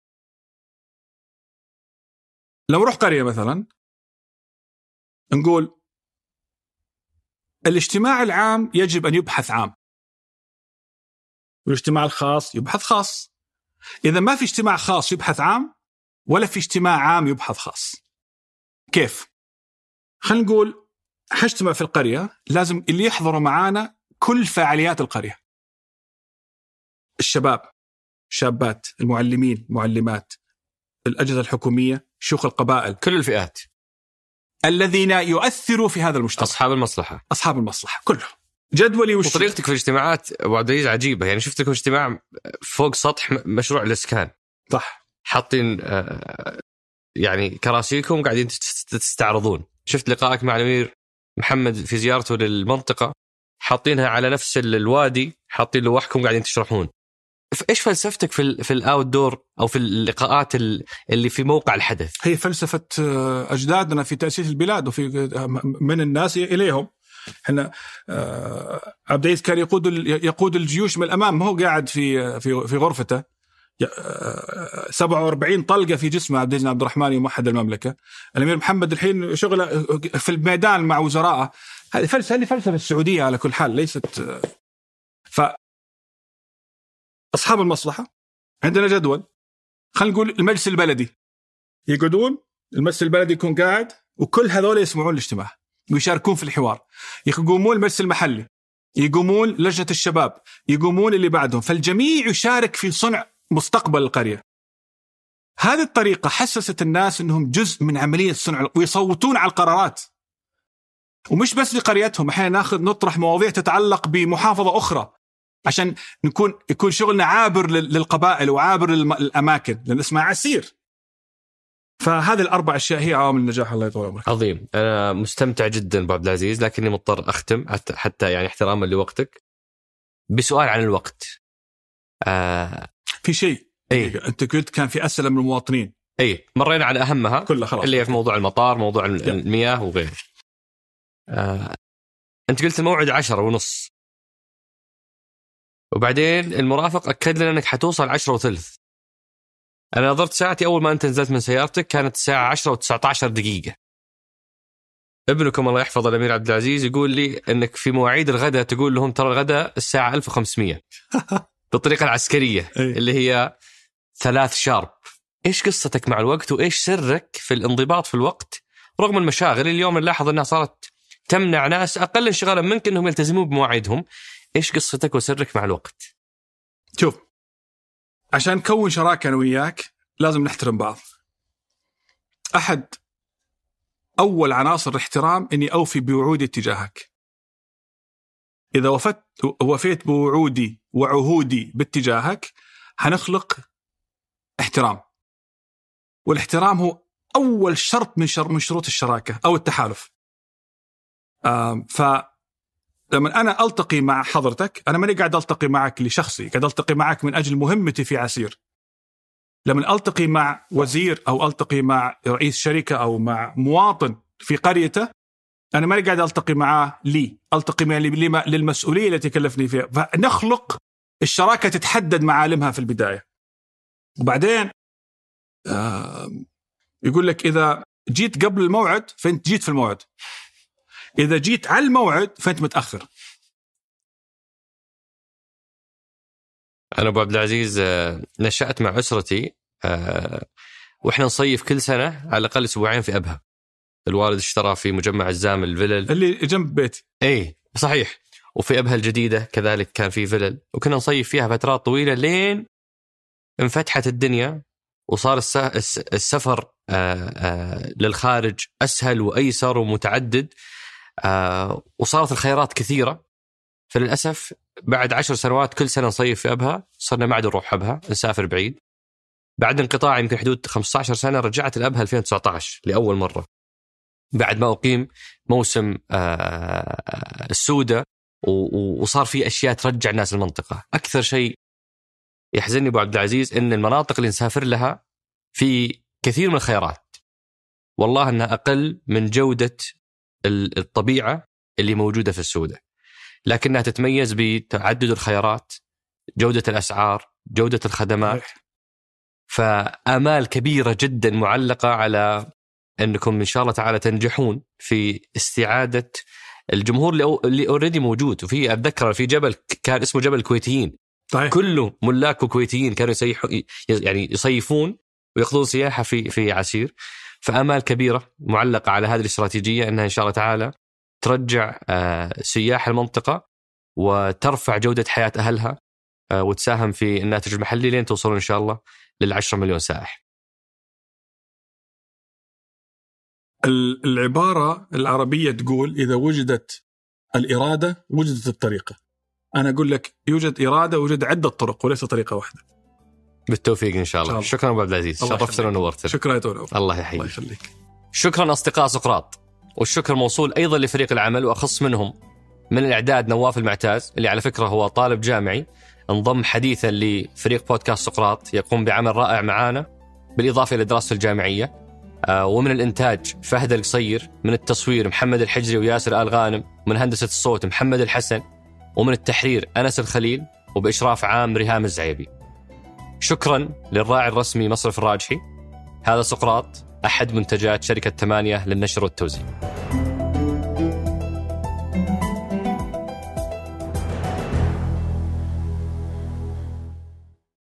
لو روح قرية مثلا نقول الاجتماع العام يجب أن يبحث عام. والاجتماع الخاص يبحث خاص. إذا ما في اجتماع خاص يبحث عام ولا في اجتماع عام يبحث خاص. كيف؟ خلينا نقول حجتمع في القرية لازم اللي يحضروا معانا كل فعاليات القرية. الشباب شابات المعلمين معلمات الأجهزة الحكومية شيوخ القبائل. كل الفئات. الذين يؤثروا في هذا المجتمع. أصحاب المصلحة. أصحاب المصلحة كلهم. جدولي وش وطريقتك في الاجتماعات أبو عبد العزيز عجيبة. يعني شفتك في اجتماع فوق سطح مشروع الإسكان. صح. حاطين آه، يعني كراسيكم قاعدين تستعرضون. شفت لقائك مع الأمير محمد في زيارته للمنطقة؟ حاطينها على نفس الوادي حاطين لوحكم قاعدين تشرحون. إيش فلسفتك في في الاوت دور أو في اللقاءات اللي في موقع الحدث؟ هي فلسفة آه، أجدادنا في تأسيس البلاد وفي آه، من الناس إليهم. إحنا آه، عبد العزيز كان يقود يقود الجيوش من الأمام ما هو قاعد في في في غرفته. 47 طلقة في جسمه عبد العزيز عبد الرحمن موحد المملكة. الأمير محمد الحين شغله في الميدان مع وزرائه هذه فلسفة هذه فلسفة السعودية على كل حال ليست ف أصحاب المصلحة؟ عندنا جدول. خلينا نقول المجلس البلدي. يقعدون المجلس البلدي يكون قاعد وكل هذول يسمعون الاجتماع ويشاركون في الحوار. يقومون المجلس المحلي يقومون لجنة الشباب يقومون اللي بعدهم. فالجميع يشارك في صنع مستقبل القرية. هذه الطريقة حسست الناس إنهم جزء من عملية صنع ويصوتون على القرارات. ومش بس لقريتهم أحيانا ناخذ نطرح مواضيع تتعلق بمحافظة أخرى. عشان نكون يكون شغلنا عابر للقبائل وعابر للأماكن لأن اسمها عسير. فهذه الأربع أشياء هي عوامل النجاح الله يطول عمرك. عظيم. أنا مستمتع جدا ابو عبد العزيز لكني مضطر أختم حتى يعني احتراما لوقتك. بسؤال عن الوقت. آه في شيء اي أنت قلت كان في أسئلة من المواطنين. اي مرينا على أهمها كلها خلاص. اللي هي في موضوع المطار موضوع المياه وغيره. آه أنت قلت الموعد عشرة ونص. وبعدين المرافق أكد لنا إنك حتوصل 10 وثلث. أنا نظرت ساعتي أول ما أنت نزلت من سيارتك كانت الساعة 10 و19 دقيقة. ابنكم الله يحفظه الأمير عبد العزيز يقول لي إنك في مواعيد الغداء تقول لهم ترى الغداء الساعة 1500 (laughs) بالطريقة العسكرية اللي هي ثلاث شارب. إيش قصتك مع الوقت وإيش سرك في الانضباط في الوقت؟ رغم المشاغل اليوم نلاحظ أنها صارت تمنع ناس أقل انشغالا منك إنهم يلتزمون بمواعيدهم. إيش قصتك وسرك مع الوقت؟ شوف عشان نكون شراكة أنا وياك لازم نحترم بعض. أحد أول عناصر الاحترام إني أوفي بوعودي تجاهك إذا وفت وفيت بوعودي وعهودي باتجاهك حنخلق احترام. والاحترام هو أول شرط من شر من شروط الشراكة أو التحالف. ف لما أنا ألتقي مع حضرتك أنا ماني قاعد ألتقي معك لشخصي قاعد ألتقي معك من أجل مهمتي في عسير. لما ألتقي مع وزير أو ألتقي مع رئيس شركة أو مع مواطن في قريته أنا ماني قاعد ألتقي معاه لي ألتقي لما- للمسؤولية التي كلفني فيها. فنخلق الشراكة تتحدد معالمها في البداية. وبعدين يقول لك إذا جيت قبل الموعد فأنت جيت في الموعد. إذا جيت على الموعد فأنت متأخر. أنا أبو عبد العزيز آه، نشأت مع أسرتي آه، وإحنا نصيف كل سنة على الأقل أسبوعين في أبها. الوالد اشترى في مجمع الزام الفلل. اللي جنب بيتي. إي صحيح. وفي أبها الجديدة كذلك كان في فلل. وكنا نصيف فيها فترات طويلة لين انفتحت الدنيا وصار الس- الس- السفر آه، للخارج أسهل وأيسر ومتعدد. آه، وصارت الخيارات كثيرة. فللأسف بعد عشر سنوات كل سنة نصيف في أبها صرنا ما عاد نروح أبها نسافر بعيد. بعد انقطاع يمكن حدود 15 سنة رجعت الابها 2019 لأول مرة. بعد ما أقيم موسم آه، و- وصار في أشياء ترجع الناس المنطقة. أكثر شيء يحزنني أبو عبد العزيز إن المناطق اللي نسافر لها في كثير من الخيارات. والله إنها أقل من جودة الطبيعة اللي موجودة في السودة. لكنها تتميز بتعدد الخيارات جودة الأسعار جودة الخدمات. فآمال كبيرة جدا معلقة على أنكم إن شاء الله تعالى تنجحون في استعادة الجمهور اللي اللي اوريدي موجود. وفي أتذكر في جبل كان اسمه جبل الكويتيين. صحيح. كله ملاك كويتيين كانوا يسيحوا يعني يصيفون ويقضون سياحة في في عسير. فأمال كبيرة معلقة على هذه الاستراتيجية أنها إن شاء الله تعالى ترجع آه، سياح المنطقة وترفع جودة حياة أهلها آه، وتساهم في الناتج المحلي لين توصلون إن شاء الله لل 10 مليون سائح. ال- العبارة العربية تقول إذا وجدت الإرادة وجدت الطريقة أنا أقول لك يوجد إرادة ويوجد عدة طرق وليس طريقة واحدة بالتوفيق إن شاء الله. شاء الله. شكرا أبو عبد العزيز الله شرفتنا. ونورتنا. شكرا يا دكتور الله الله يحييك. يخليك شكرا أصدقاء سقراط والشكر موصول أيضا لفريق العمل وأخص منهم من الإعداد نواف المعتاز اللي على فكرة هو طالب جامعي انضم حديثا لفريق بودكاست سقراط يقوم بعمل رائع معانا بالإضافة إلى دراسته الجامعية آه، ومن الإنتاج فهد القصير من التصوير محمد الحجري وياسر آل غانم من هندسة الصوت محمد الحسن ومن التحرير أنس الخليل وبإشراف عام ريهام الزعيبي شكرا للراعي الرسمي مصرف الراجحي. هذا سقراط أحد منتجات شركة ثمانية للنشر والتوزيع.